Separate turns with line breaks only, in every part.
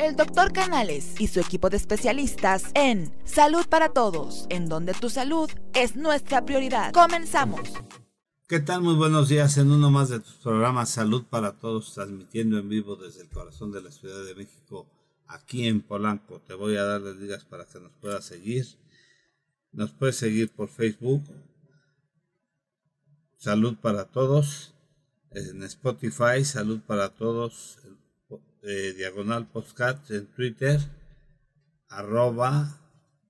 El doctor Canales y su equipo de especialistas en Salud para Todos, en donde tu salud es nuestra prioridad. Comenzamos.
¿Qué tal? Muy buenos días en uno más de tus programas Salud para Todos, transmitiendo en vivo desde el corazón de la Ciudad de México, aquí en Polanco. Te voy a dar las ligas para que nos puedas seguir. Nos puedes seguir por Facebook, Salud para Todos, en Spotify, Salud para Todos, eh, Diagonal Podcast, en Twitter, arroba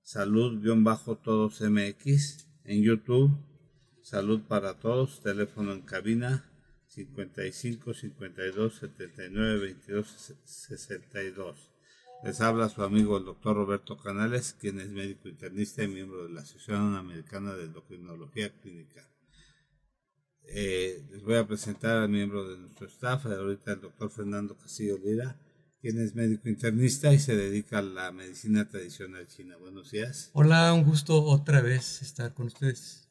salud-todos MX, en YouTube, Salud para Todos, teléfono en cabina 55 52 79 22 62. Les habla su amigo el doctor Roberto Canales, quien es médico internista y miembro de la Asociación Americana de Endocrinología Clínica. Eh, les voy a presentar al miembro de nuestro staff, ahorita el doctor Fernando Castillo Lira, quien es médico internista y se dedica a la medicina tradicional china. Buenos días.
Hola, un gusto otra vez estar con ustedes.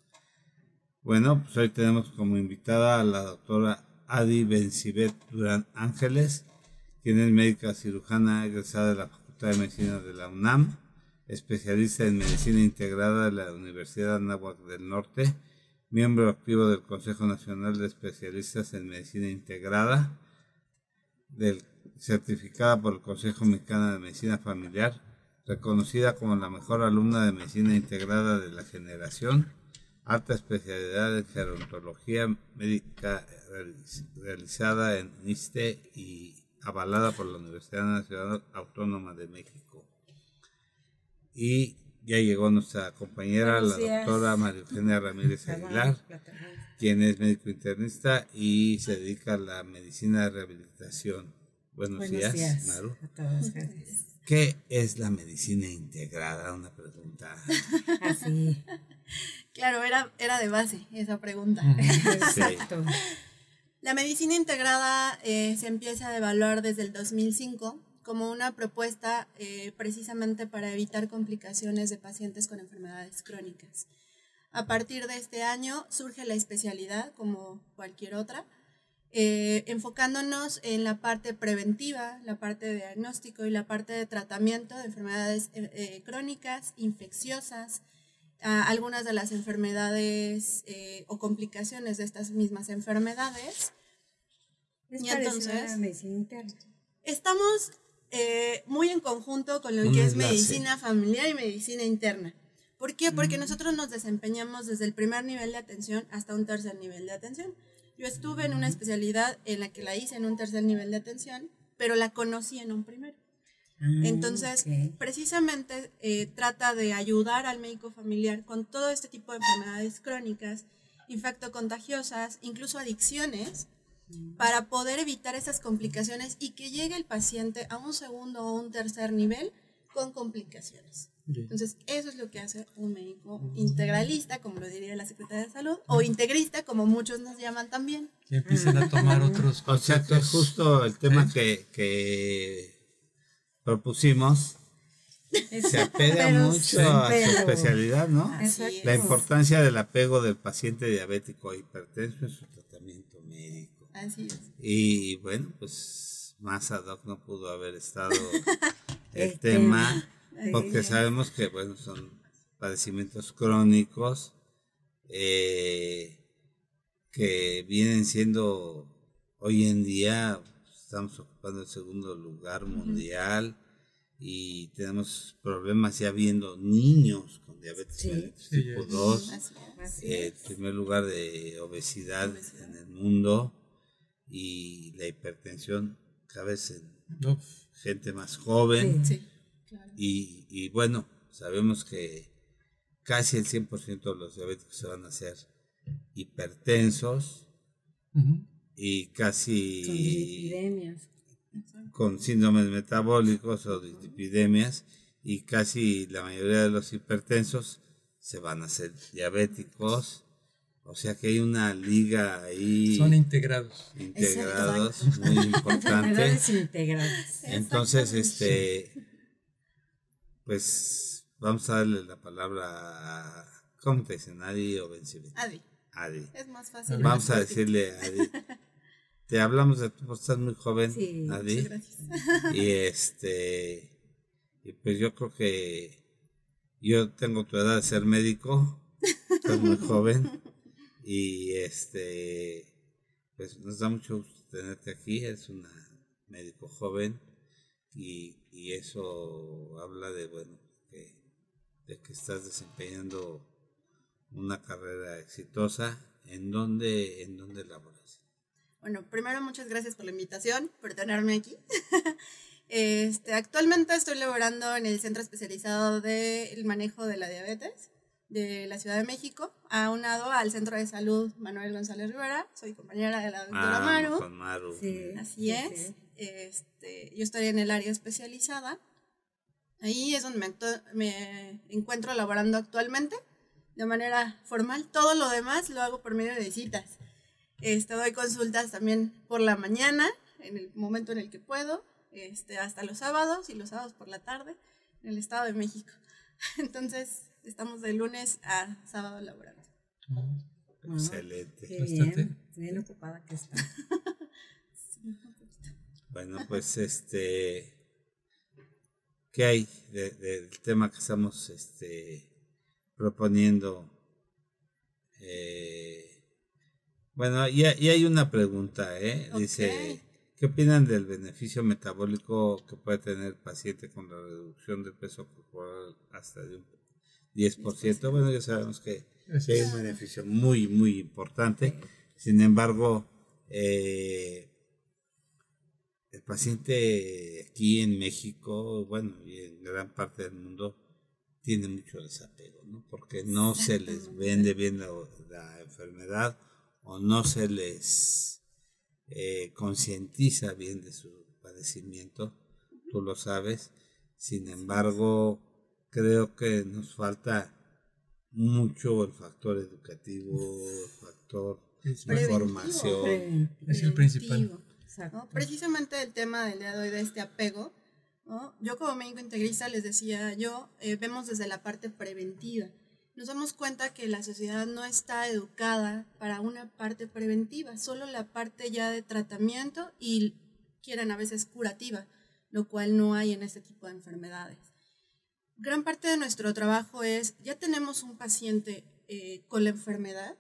Bueno, pues hoy tenemos como invitada a la doctora Adi Bencibet Durán Ángeles, quien es médica cirujana egresada de la Facultad de Medicina de la UNAM, especialista en medicina integrada de la Universidad Anáhuac del Norte, miembro activo del Consejo Nacional de Especialistas en Medicina Integrada, del, certificada por el Consejo Mexicano de Medicina Familiar, reconocida como la mejor alumna de Medicina Integrada de la generación, alta especialidad en gerontología médica realizada en ISTE y avalada por la Universidad Nacional Autónoma de México. Y ya llegó nuestra compañera, la doctora María Eugenia Ramírez Aguilar, quien es médico internista y se dedica a la medicina de rehabilitación. Buenos, días, Maru. ¿Qué es la medicina integrada? Una pregunta.
Así. Claro, era, era de base esa pregunta.
Exacto.
La medicina integrada eh, se empieza a evaluar desde el 2005 como una propuesta eh, precisamente para evitar complicaciones de pacientes con enfermedades crónicas. A partir de este año surge la especialidad como cualquier otra, eh, enfocándonos en la parte preventiva, la parte de diagnóstico y la parte de tratamiento de enfermedades eh, crónicas, infecciosas, algunas de las enfermedades o complicaciones de estas mismas enfermedades.
y entonces, medicina interna.
Estamos eh, muy en conjunto con lo que es medicina familiar y medicina interna. ¿Por qué? Porque nosotros nos desempeñamos desde el primer nivel de atención hasta un tercer nivel de atención. Yo estuve en una especialidad en la que la hice en un tercer nivel de atención, pero la conocí en un primero. Ah, Entonces, precisamente eh, trata de ayudar al médico familiar con todo este tipo de enfermedades crónicas, infectocontagiosas, incluso adicciones, para poder evitar esas complicaciones y que llegue el paciente a un segundo o un tercer nivel con complicaciones. Entonces, eso es lo que hace un médico integralista, como lo diría la Secretaría de Salud, o integrista, como muchos nos llaman también.
Que empiezan a tomar otros.
O sea, que justo el tema que, que propusimos se apega mucho a su especialidad, ¿no? La importancia del apego del paciente diabético hipertenso en su.
Así es.
Y bueno, pues más ad hoc no pudo haber estado el, tema, porque sabemos que bueno, son padecimientos crónicos eh, que vienen siendo hoy en día, estamos ocupando el segundo lugar mundial y tenemos problemas ya viendo niños con diabetes tipo 2, el primer lugar de obesidad. en el mundo y la hipertensión cada vez en gente más joven. y, y, bueno, sabemos que casi el 100% de los diabéticos se van a hacer hipertensos y casi con síndromes metabólicos o epidemias y casi la mayoría de los hipertensos se van a hacer diabéticos o sea que hay una liga ahí.
Son integrados.
Integrados, muy importante.
integrados.
Entonces, este, pues vamos a darle la palabra a, ¿cómo te dicen? Adi o Bencibet.
Adi.
Adi.
Es más fácil.
Vamos a decirle a Adi. te hablamos de tu, estás muy joven,
Sí,
Adi,
Gracias.
y este, y pues yo creo que yo tengo tu edad de ser médico, estás muy joven, y este, pues nos da mucho gusto tenerte aquí, es una médico joven, y, y eso habla de, bueno, que, de que estás desempeñando una carrera exitosa, ¿en dónde, en dónde laboras?
Bueno, primero muchas gracias por la invitación, por tenerme aquí. Este, actualmente estoy laborando en el Centro Especializado del Manejo de la Diabetes de la Ciudad de México, aunado al Centro de Salud Manuel González Rivera. Soy compañera de la doctora
Ah,
Maru.
con Maru.
Sí.
Así
Sí,
es.
sí.
Este, yo estoy en el área especializada. Ahí es donde me, me encuentro laborando actualmente de manera formal. Todo lo demás lo hago por medio de citas. Este, doy consultas también por la mañana, en el momento en el que puedo, este, hasta los sábados y los sábados por la tarde en el Estado de México. Entonces, estamos de lunes a sábado laborando.
Excelente.
Qué
Bastante.
bien, bien ocupada que está.
Bueno, pues este, ¿qué hay de- del tema que estamos este, proponiendo? Eh, bueno, y, ha- y hay una pregunta, ¿eh? Dice. ¿qué opinan del beneficio metabólico que puede tener el paciente con la reducción del peso corporal hasta de un 10%? Bueno, ya sabemos que que hay
es.
un beneficio muy, muy importante. Sin embargo, eh, el paciente aquí en México, bueno, y en gran parte del mundo, tiene mucho desapego, ¿no? Porque no se les vende bien la, la enfermedad o no se les eh, concientiza bien de su padecimiento, tú lo sabes. Sin embargo, creo que nos falta mucho el factor educativo, el factor de formación.
Es el principal.
Precisamente el tema del día de hoy de este apego, ¿no? yo como médico integrista les decía, yo eh, vemos desde la parte preventiva. Nos damos cuenta que la sociedad no está educada para una parte preventiva, solo la parte ya de tratamiento y quieren a veces curativa, lo cual no hay en este tipo de enfermedades. Gran parte de nuestro trabajo es, ya tenemos un paciente eh, con la enfermedad,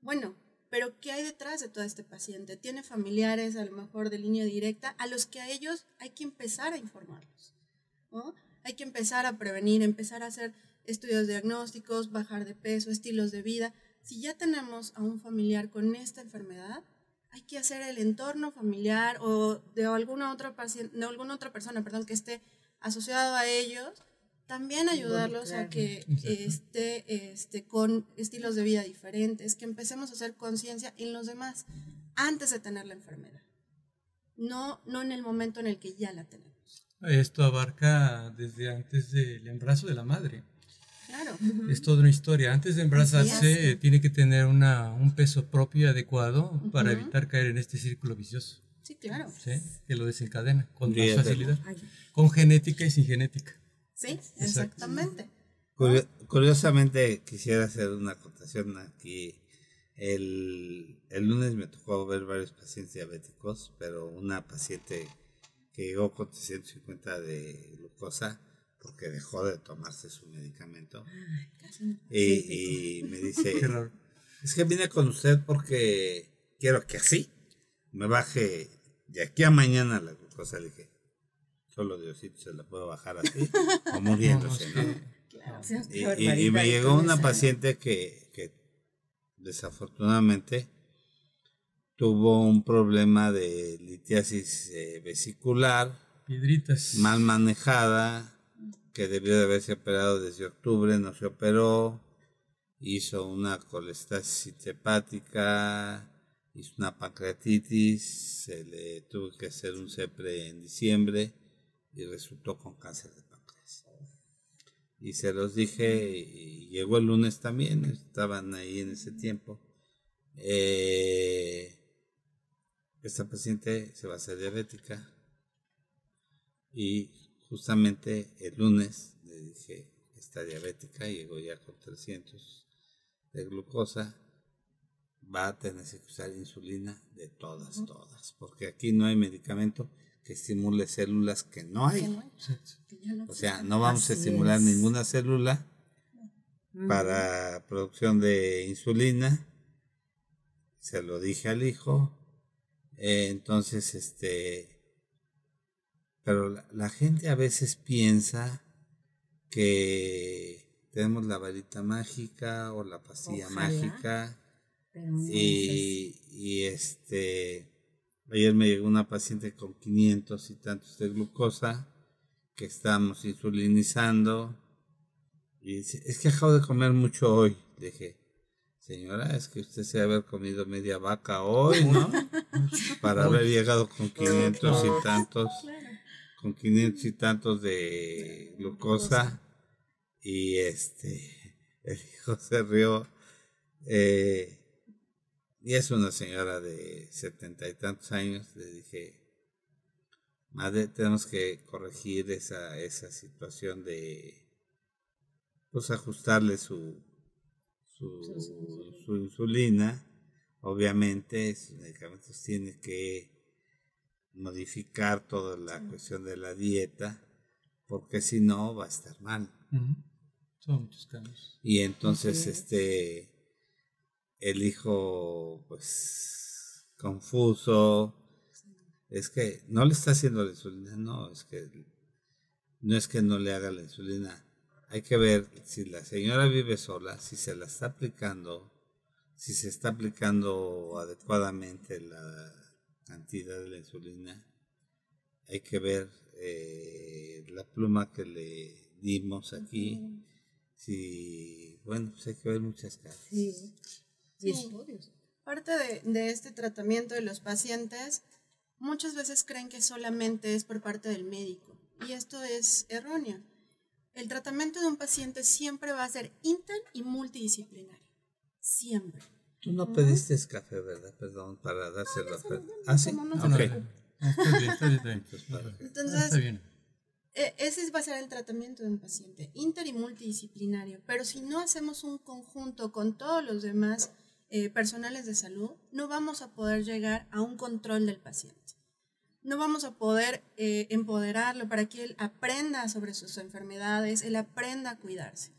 bueno, pero ¿qué hay detrás de todo este paciente? Tiene familiares, a lo mejor de línea directa, a los que a ellos hay que empezar a informarlos. ¿no? Hay que empezar a prevenir, empezar a hacer estudios diagnósticos, bajar de peso, estilos de vida. Si ya tenemos a un familiar con esta enfermedad, hay que hacer el entorno familiar o de alguna otra, de alguna otra persona perdón, que esté asociado a ellos, también ayudarlos a que esté este, con estilos de vida diferentes, que empecemos a hacer conciencia en los demás antes de tener la enfermedad, no, no en el momento en el que ya la tenemos.
Esto abarca desde antes del embarazo de la madre.
Claro,
Es toda una historia. Antes de embarazarse
es.
tiene que tener una, un peso propio y adecuado para
Ujú.
evitar caer en este círculo vicioso,
sí, claro.
¿sí? que lo desencadena con más facilidad, con genética y sin genética.
Sí, exactamente.
Curio- curiosamente, quisiera hacer una acotación aquí. El, el lunes me tocó ver varios pacientes diabéticos, pero una paciente que llegó con 350 de glucosa porque dejó de tomarse su medicamento. Y, y me dice, es que vine con usted porque quiero que así me baje de aquí a mañana la glucosa. Le dije, solo Diosito se la puede bajar así o muriéndose,
No,
Y, me llegó una paciente que, que desafortunadamente tuvo un problema de litiasis eh, vesicular
Piedritas.
mal manejada, que debió de haberse operado desde octubre, no se operó, hizo una colestasis hepática, hizo una pancreatitis, se le tuvo que hacer un CEPRE en diciembre y resultó con cáncer de páncreas. Y se los dije, y llegó el lunes también, estaban ahí en ese tiempo. Eh, esta paciente se va a hacer diabética y justamente el lunes le dije, está diabética, llegó ya con 300 de glucosa, va a tener que usar insulina de todas, todas, porque aquí no hay medicamento que estimule células que no hay. O sea, no vamos a estimular
es.
ninguna célula para producción de insulina. Se lo dije al hijo. Eh, entonces, este, pero la, la gente a veces piensa que tenemos la varita mágica o la pastilla
Ojalá.
mágica. Y, y este, ayer me llegó una paciente con 500 y tantos de glucosa que estamos insulinizando. Y dice, es que acabo de comer mucho hoy. Le Dije, señora, es que usted se debe haber comido media vaca hoy, ¿no? Para haber llegado con 500 y tantos, con 500 y tantos de glucosa. Y este, el hijo se rió. Eh, y es una señora de setenta y tantos años. Le dije, madre, tenemos que corregir esa, esa situación de, pues, ajustarle su, su, su insulina. Obviamente, sus medicamentos tiene que modificar toda la cuestión de la dieta, porque si no va a estar mal.
Son muchos cambios.
Y entonces, este, el hijo, pues, confuso, es que no le está haciendo la insulina, no, es que no es que no le haga la insulina. Hay que ver si la señora vive sola, si se la está aplicando, si se está aplicando adecuadamente la cantidad de la insulina. Hay que ver eh, la pluma que le dimos aquí. Si, bueno, pues hay que ver muchas caras.
Sí. Y
Sí.
estudios.
Parte de, de este tratamiento de los pacientes muchas veces creen que solamente es por parte del médico y esto es erróneo. El tratamiento de un paciente siempre va a ser inter y multidisciplinario. Siempre.
Tú no pediste café, ¿verdad? Perdón, para dárselo a. Ah, sí.
como no
No, no, no, está bien, está bien, está bien.
Entonces,
Está bien.
E- Ese va a ser el tratamiento de un paciente, inter y multidisciplinario. Pero si no hacemos un conjunto con todos los demás eh, personales de salud, no vamos a poder llegar a un control del paciente. No vamos a poder eh, empoderarlo para que él aprenda sobre sus enfermedades, él aprenda a cuidarse.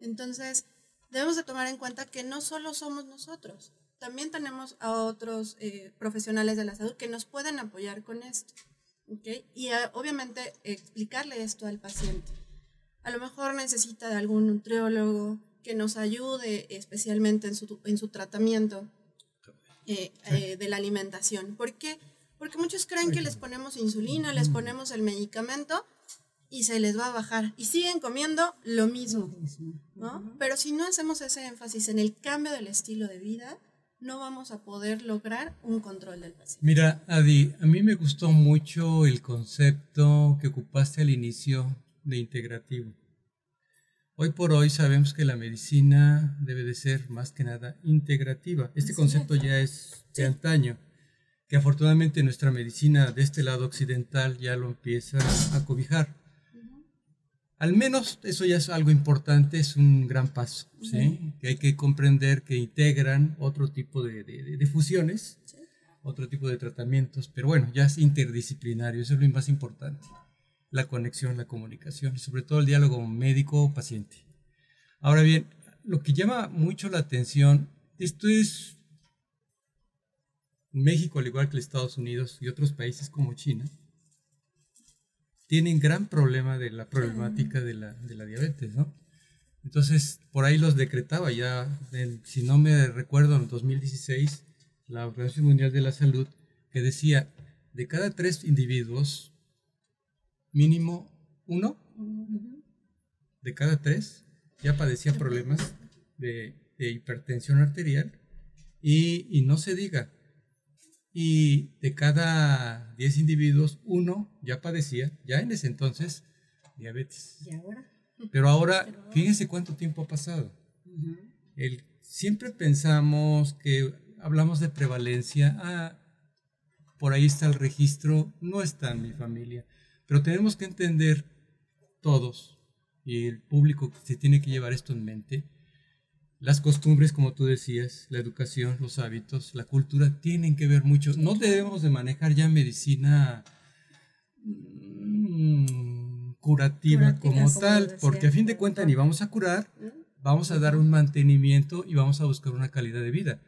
Entonces, debemos de tomar en cuenta que no solo somos nosotros, también tenemos a otros eh, profesionales de la salud que nos pueden apoyar con esto. ¿ok? Y obviamente explicarle esto al paciente. A lo mejor necesita de algún nutriólogo que nos ayude especialmente en su, en su tratamiento eh, eh, de la alimentación. ¿Por qué? Porque muchos creen que les ponemos insulina, les ponemos el medicamento y se les va a bajar. Y siguen comiendo lo mismo. ¿no? Pero si no hacemos ese énfasis en el cambio del estilo de vida, no vamos a poder lograr un control del paciente.
Mira, Adi, a mí me gustó mucho el concepto que ocupaste al inicio de integrativo. Hoy por hoy sabemos que la medicina debe de ser más que nada integrativa. Este concepto ya es de antaño, que afortunadamente nuestra medicina de este lado occidental ya lo empieza a cobijar. Al menos eso ya es algo importante, es un gran paso, ¿sí? Que hay que comprender que integran otro tipo de, de- de- fusiones, otro tipo de tratamientos, pero bueno, ya es interdisciplinario, eso es lo más importante. La conexión, la comunicación y sobre todo el diálogo médico-paciente. Ahora bien, lo que llama mucho la atención, esto es México, al igual que Estados Unidos y otros países como China, tienen gran problema de la problemática de la, de la diabetes, ¿no? Entonces, por ahí los decretaba ya, si no me recuerdo, en 2016, la Organización Mundial de la Salud, que decía, de cada tres individuos, mínimo uno de cada tres ya padecía problemas de, de hipertensión arterial y, y no se diga, y de cada 10 individuos, uno ya padecía, ya en ese entonces, diabetes.
¿Y ahora?
Pero ahora, fíjense cuánto tiempo ha pasado. El, siempre pensamos que hablamos de prevalencia, ah, por ahí está el registro, no está en mi familia, pero tenemos que entender todos, y el público se tiene que llevar esto en mente, Las costumbres, como tú decías, la educación, los hábitos, la cultura, tienen que ver mucho. No debemos de manejar ya medicina mm, curativa,
Curativa,
como tal, porque a fin de cuentas ni vamos a curar, vamos a dar un mantenimiento y vamos a buscar una calidad de vida.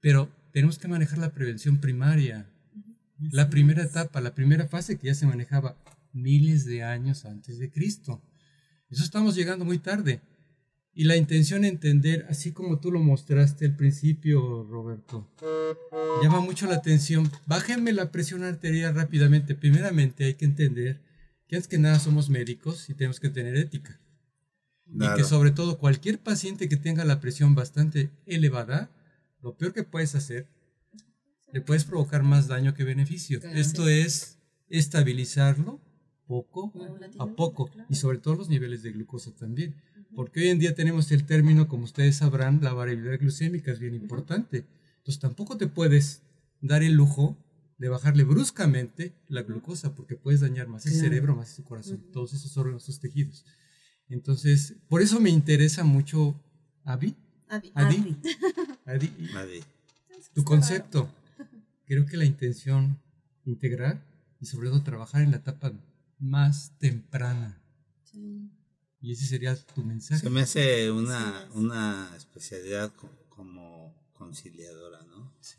Pero tenemos que manejar la prevención primaria. La primera etapa, la primera fase que ya se manejaba miles de años antes de Cristo. Eso estamos llegando muy tarde. Y la intención entender, así como tú lo mostraste al principio, Roberto, llama mucho la atención. Bájenme la presión arterial rápidamente. Primeramente hay que entender que antes que nada somos médicos y tenemos que tener ética. Y que sobre todo cualquier paciente que tenga la presión bastante elevada, lo peor que puedes hacer, le puedes provocar más daño que beneficio.
Claro.
Esto es estabilizarlo poco a poco
claro.
y sobre todo los niveles de glucosa también. Porque hoy en día tenemos el término, como ustedes sabrán, la variabilidad glucémica es bien importante. Entonces tampoco te puedes dar el lujo de bajarle bruscamente la glucosa porque puedes dañar más el
Claro.
cerebro, más el corazón, todos esos órganos, esos tejidos. Entonces, por eso me interesa mucho, Avi,
Adi.
Adi,
Adi.
Adi,
Nadie.
tu concepto. Creo que la intención integrar y sobre todo trabajar en la etapa más temprana.
Sí.
Y ese sería tu mensaje.
Se me hace una, una especialidad co- como conciliadora, ¿no?
Sí.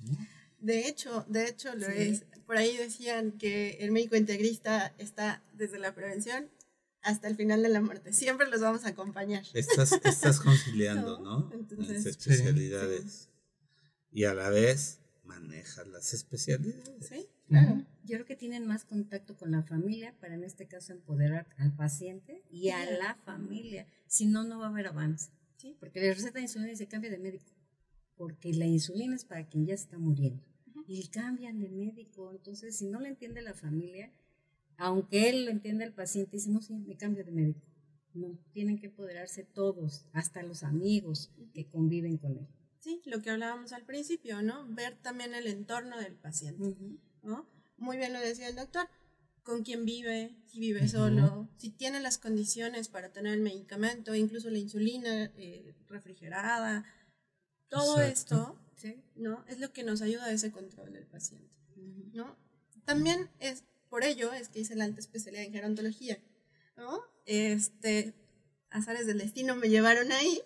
De hecho, de hecho lo
Sí.
es. Por ahí decían que el médico integrista está desde la prevención hasta el final de la muerte. Siempre los vamos a acompañar.
Estás, estás conciliando,
No,
¿no?
entonces-
Las especialidades. Y a la vez manejas las especialidades.
¿Sí? Claro.
Yo creo que tienen más contacto con la familia para en este caso empoderar al paciente y a la familia. Si no, no va a haber avance.
Sí.
Porque le receta insulina y se cambia de médico. Porque la insulina es para quien ya se está muriendo. Y cambian de médico. Entonces, si no lo entiende la familia, aunque él lo entienda el paciente, dice, no, sí, me cambio de médico. No, tienen que empoderarse todos, hasta los amigos que conviven con él.
Sí, lo que hablábamos al principio, ¿no? Ver también el entorno del paciente, ¿no? Muy bien lo decía el doctor, con quién vive, si vive solo, si tiene las condiciones para tener el medicamento, incluso la insulina eh, refrigerada, todo
Exacto.
esto,
Sí.
¿no? Es lo que nos ayuda a ese control del paciente, ¿no? También es por ello es que hice la alta especialidad en gerontología, ¿no? Este, azares del destino me llevaron ahí,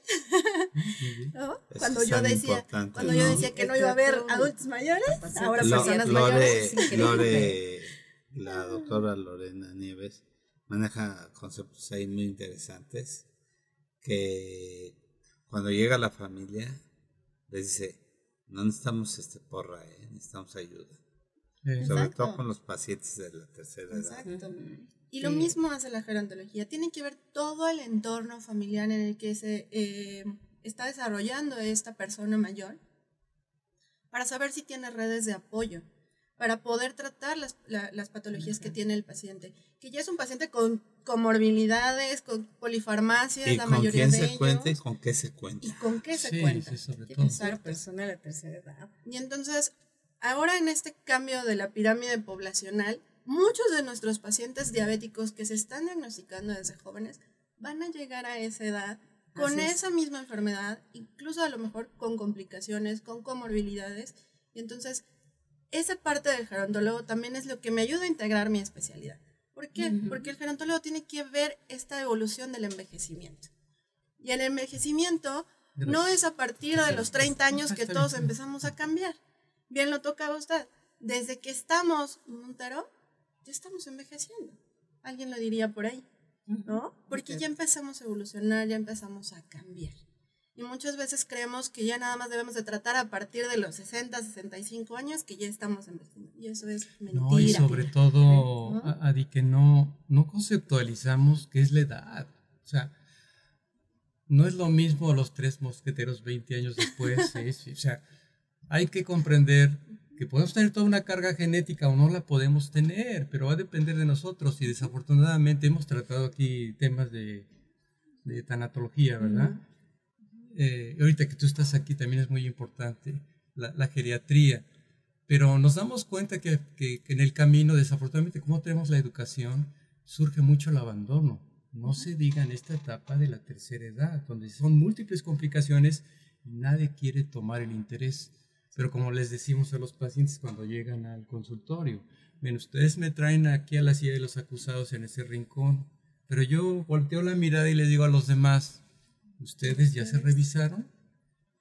Cuando yo decía, cuando yo decía que no iba a haber adultos mayores, ahora
Lo-
personas
Lore,
mayores.
Lore, la doctora Lorena Nieves, maneja conceptos ahí muy interesantes que cuando llega la familia les dice, no necesitamos este porra, ¿eh? necesitamos ayuda. Sobre
Exacto.
todo con los pacientes de la tercera edad.
Exacto. Y lo
Sí.
mismo hace la gerontología. Tiene que ver todo el entorno familiar en el que se eh, está desarrollando esta persona mayor para saber si tiene redes de apoyo, para poder tratar las, la- las patologías que tiene el paciente. Que ya es un paciente con comorbilidades, con polifarmacias,
Y
la
con
mayoría
quién
de
se
ellos.
cuenta y con qué se cuenta.
y con qué se
sí,
cuenta.
sí, sobre todo.
Exacto.
persona de la tercera edad.
Y entonces, ahora en este cambio de la pirámide poblacional, muchos de nuestros pacientes diabéticos que se están diagnosticando desde jóvenes van a llegar a esa edad con
Así es.
esa misma enfermedad, incluso a lo mejor con complicaciones, con comorbilidades. Y entonces, esa parte del gerontólogo también es lo que me ayuda a integrar mi especialidad. ¿Por qué?
Ujú.
Porque el gerontólogo tiene que ver esta evolución del envejecimiento. Y el envejecimiento no es a partir de los 30 años que todos empezamos a cambiar. Bien lo tocaba usted. Desde que estamos, Montero, ya estamos envejeciendo. Alguien lo diría por ahí, ¿no? Porque ya empezamos a evolucionar, ya empezamos a cambiar. Y muchas veces creemos que ya nada más debemos de tratar a partir de los 60, 65 años que ya estamos envejeciendo. Y eso es mentira.
No, y sobre todo,
¿No?
a- Adi, que no, no conceptualizamos qué es la edad. O sea, no es lo mismo los tres mosqueteros 20 años después. sí, o sea, hay que comprender que podemos tener toda una carga genética o no la podemos tener, pero va a depender de nosotros. Y desafortunadamente hemos tratado aquí temas de, de tanatología, ¿verdad? Eh, ahorita que tú estás aquí también es muy importante la, la geriatría, pero nos damos cuenta que, que- que en el camino, desafortunadamente, como tenemos la educación, surge mucho el abandono. No se diga en esta etapa de la tercera edad, donde son múltiples complicaciones y nadie quiere tomar el interés. Pero como les decimos a los pacientes cuando llegan al consultorio, ven, ustedes me traen aquí a la silla de los acusados en ese rincón, pero yo volteo la mirada y le digo a los demás, ¿ustedes ya se revisaron?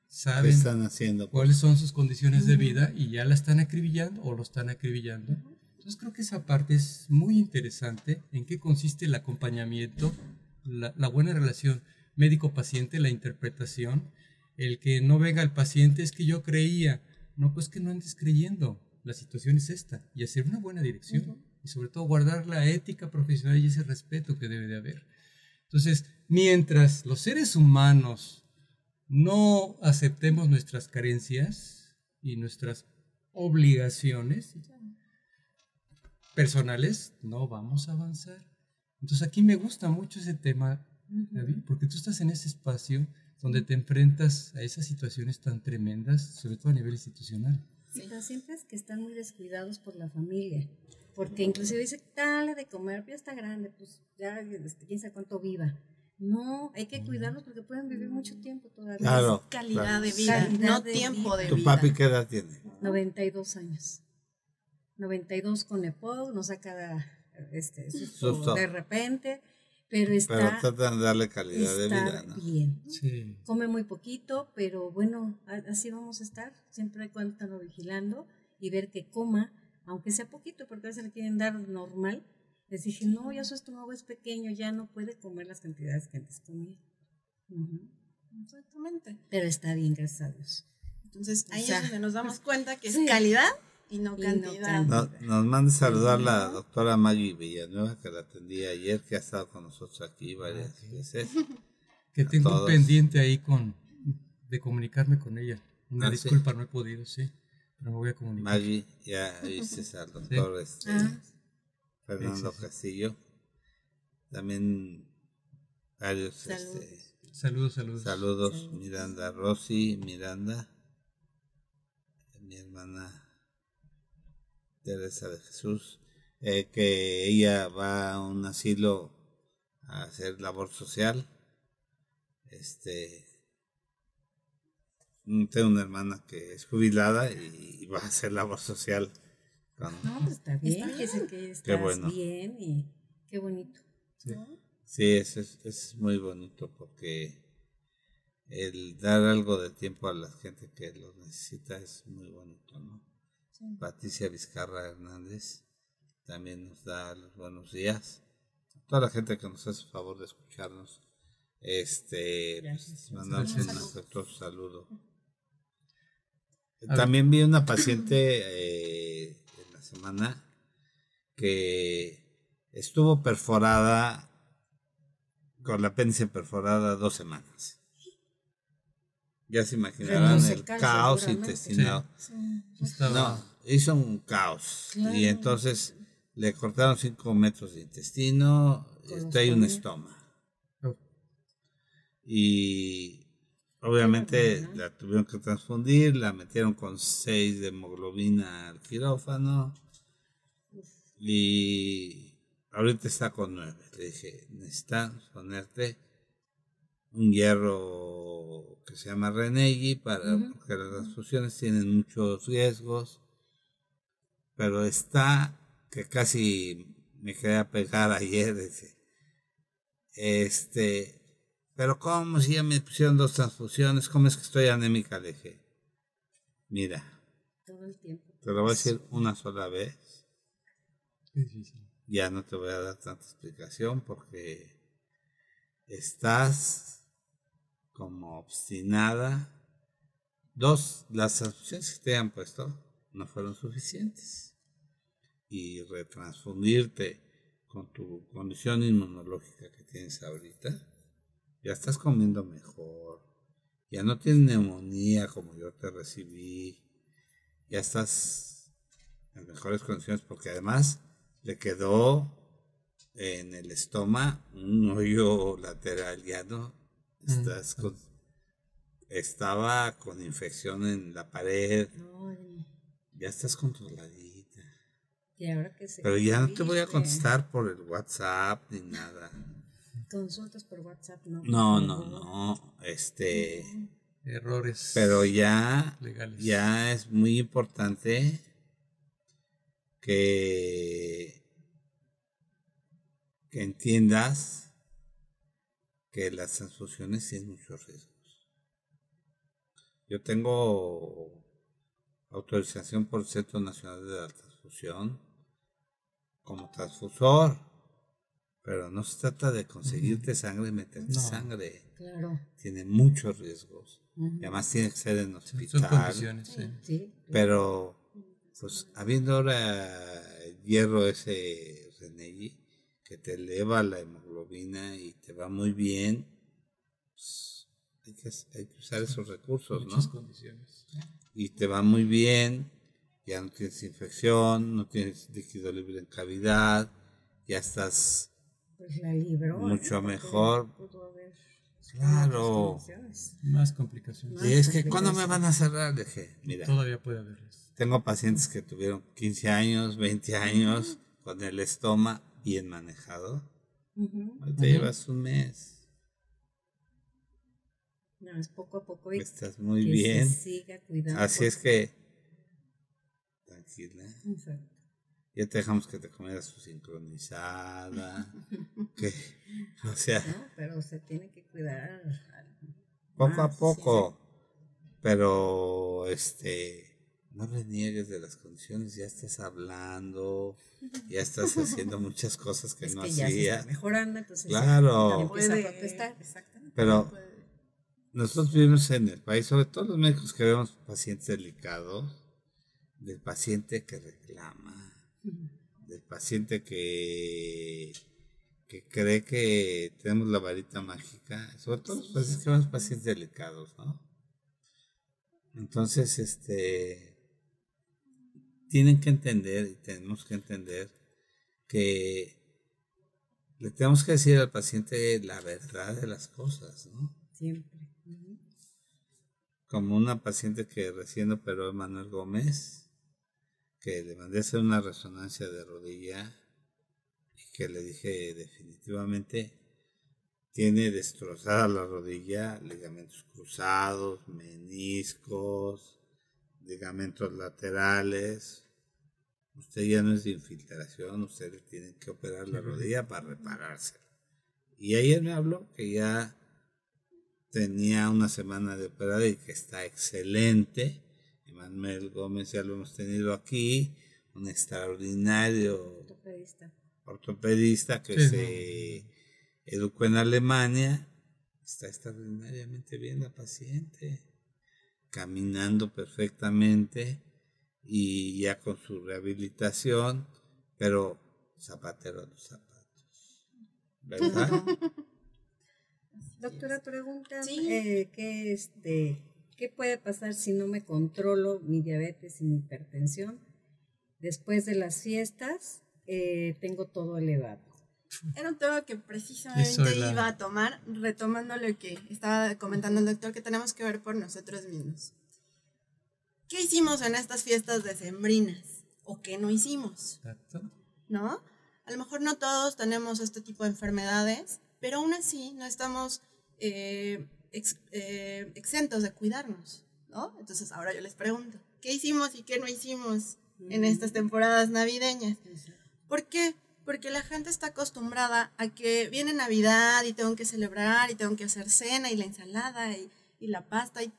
¿Saben
están haciendo?
cuáles son sus condiciones de vida y ya la están acribillando o lo están acribillando? Entonces creo que esa parte es muy interesante, en qué consiste el acompañamiento, la, la buena relación médico-paciente, la interpretación, el que no venga el paciente es que yo creía, no, pues que no andes creyendo, la situación es esta, y hacer una buena dirección, y sobre todo guardar la ética profesional y ese respeto que debe de haber. Entonces, mientras los seres humanos no aceptemos nuestras carencias y nuestras obligaciones personales, no vamos a avanzar. Entonces aquí me gusta mucho ese tema, David, porque tú estás en ese espacio donde te enfrentas a esas situaciones tan tremendas, sobre todo a nivel institucional.
Sí. Pacientes que están muy descuidados por la familia, porque inclusive dice, dale de comer, ya está grande, pues ya este, quién sabe cuánto viva. No, hay que cuidarlos porque pueden vivir mucho tiempo todavía.
Claro.
calidad
claro.
de vida,
Calidad
no
de
tiempo
vida.
de
¿Tu
vida.
papi qué edad tiene?
92 años. 92 con EPOC, nos saca este, susto de repente, pero está,
Pero tratan de darle calidad de
está
vida, ¿no?
bien.
Sí.
Come muy poquito, pero bueno, así vamos a estar, siempre y cuando estarlo vigilando y ver que coma, aunque sea poquito, porque a veces le quieren dar normal. Les dije, no, ya su estómago es pequeño, ya no puede comer las cantidades que antes comía.
Exactamente.
Pero está bien, gracias a Dios.
Entonces ahí
O sea,
es donde nos damos cuenta que es
sí.
calidad y no cantidad.
Nos, nos manda saludar la doctora Maggie Villanueva, que la atendí ayer, que ha estado con nosotros aquí varias veces.
Que
A
tengo un
todos.
pendiente ahí con de comunicarme con ella. Una
Ah, sí.
disculpa, no he podido, sí. Pero me voy a comunicar.
Maggie, ya viste al doctor este,
Ah.
Fernando
Sí.
Castillo. También varios
Saludos.
este,
Saludos, saludos.
saludos.
Saludos.
Miranda Rossi, Miranda, mi hermana Teresa de Jesús, eh, que ella va a un asilo a hacer labor social. Este, tengo una hermana que es jubilada y va a hacer labor social. con-
No, pues está bien,
Está
que sé que
Qué
estás
bueno.
bien y qué bonito.
Sí.
Sí, es, es, es muy bonito porque el dar algo de tiempo a la gente que lo necesita es muy bonito, ¿no? Patricia Vizcarra Hernández también nos da los buenos días. Toda la gente que nos hace el favor de escucharnos, este, pues, mandamos un afectuoso saludo. También vi una paciente eh, en la semana que estuvo perforada con la apéndice perforada dos semanas. Ya se imaginarán el caos intestinal. No, hizo un caos.
Claro.
Y entonces le cortaron cinco metros de intestino, este, hay un estoma.
Oh,
Y obviamente la tuvieron que transfundir, la metieron con 6 de hemoglobina al quirófano. Y ahorita está con 9. Le dije, necesitas ponerte un hierro que se llama Renegi para porque las transfusiones tienen muchos riesgos. Pero está que casi me quedé a pegar ayer. Dice, este, pero ¿cómo si ya me pusieron dos transfusiones? ¿Cómo es que estoy anémica? Le dije, mira,
Todo el tiempo.
te lo voy a decir una sola vez. Ya no te voy a dar tanta explicación porque estás como obstinada. Dos, las transfusiones que te han puesto no fueron suficientes. Y retransfundirte con tu condición inmunológica que tienes ahorita, ya estás comiendo mejor. Ya no tienes neumonía como yo te recibí. Ya estás en mejores condiciones porque además le quedó en el estómago un hoyo lateral ya no estás con estaba con infección en la pared ya estás controladita
y ahora que se
pero ya no te voy a contestar por el WhatsApp ni nada
Consultas por WhatsApp, no.
No, no, no. Este.
Errores.
Pero ya.
legales.
Ya es muy importante que. que entiendas que las transfusiones tienen muchos riesgos. Yo tengo autorización por el Centro Nacional de la Transfusión como transfusor, pero no se trata de conseguirte sangre y meterte
No.
sangre.
Claro.
Tiene muchos riesgos. Además tiene que ser en
Son
hospital.
condiciones, sí.
Sí.
Pero, pues, habiendo ahora hierro ese Reneyi, que te eleva la hemoglobina y te va muy bien, pues, hay, que, hay que usar esos recursos,
Muchas
¿no?
condiciones.
Y te va muy bien, ya no tienes infección, no tienes líquido libre en cavidad, ya estás
Pues la libró.
Mucho mejor.
pudo haber
Claro.
Más complicaciones.
Y es que, ¿cuándo me van a cerrar? Dije, mira,
Todavía puede haberlas.
tengo pacientes que tuvieron 15 años, 20 años, con el estómago bien manejado.
Ujú.
Ahorita llevas un mes,
No, es poco a poco y
estás muy
que
bien.
se siga cuidando.
Así es que, tranquila,
Exacto.
ya te dejamos que te comieras su sincronizada, que, o sea,
No, pero se tiene que cuidar.
poco a poco, pero este, no reniegues de las condiciones, ya estás hablando, ya estás haciendo muchas cosas que
Es
no
que ya se
hacía.
está mejorando, entonces ya-
Claro.
ya empieza
Puede-
a protestar.
Exactamente.
Pero nosotros vivimos en el país, sobre todo los médicos que vemos pacientes delicados, del paciente que reclama, del paciente que, que cree que tenemos la varita mágica, sobre todo los pacientes que vemos pacientes delicados, ¿no? Entonces, este, tienen que entender y tenemos que entender que le tenemos que decir al paciente la verdad de las cosas, ¿no?
Siempre.
Como una paciente que recién operó Manuel Gómez, que le mandé hacer una resonancia de rodilla y que le dije definitivamente tiene destrozada la rodilla, ligamentos cruzados, meniscos, ligamentos laterales. Usted ya no es de infiltración, usted le tiene que operar la rodilla para reparársela. Y ayer me habló que ya tenía una semana de operada y que está excelente. Emanuel Gómez ya lo hemos tenido aquí, un extraordinario
Ortopedista.
ortopedista que
Sí,
se educó en Alemania. Está extraordinariamente bien la paciente, caminando perfectamente y ya con su rehabilitación, pero zapatero a los zapatos. ¿Verdad?
Doctora, pregunta,
Sí.
eh, ¿qué, este, ¿qué puede pasar si no me controlo mi diabetes y mi hipertensión? Después de las fiestas, eh, tengo todo elevado.
Era un tema que precisamente
la-
iba a tomar, retomando lo que estaba comentando el doctor, que tenemos que ver por nosotros mismos. ¿Qué hicimos en estas fiestas decembrinas? ¿O qué no hicimos?
Exacto.
¿No? A lo mejor no todos tenemos este tipo de enfermedades, pero aún así no estamos eh, ex- eh, exentos de cuidarnos, ¿no? Entonces ahora yo les pregunto, ¿qué hicimos y qué no hicimos en estas temporadas navideñas? ¿Por qué? Porque la gente está acostumbrada a que viene Navidad y tengo que celebrar y tengo que hacer cena y la ensalada y, y la pasta y,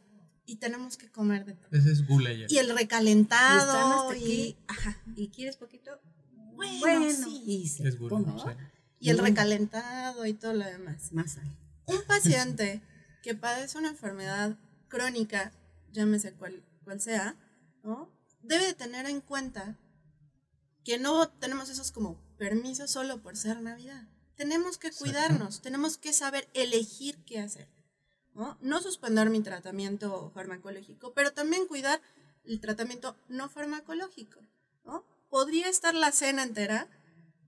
y tenemos que comer de todo.
Ese es Gula ya.
Y el recalentado y,
aquí.
ajá,
¿Y quieres poquito?
Bueno, sí.
y se
Es Gula.
pone
sí.
y el recalentado y todo lo demás.
más sal.
Un paciente que padece una enfermedad crónica, llámese cual, cual sea, ¿no? debe de tener en cuenta que no tenemos esos como permisos solo por ser Navidad. Tenemos que
Exacto.
cuidarnos, tenemos que saber elegir qué hacer. ¿no? no suspender mi tratamiento farmacológico, pero también cuidar el tratamiento no farmacológico. ¿no? Podría estar la cena entera,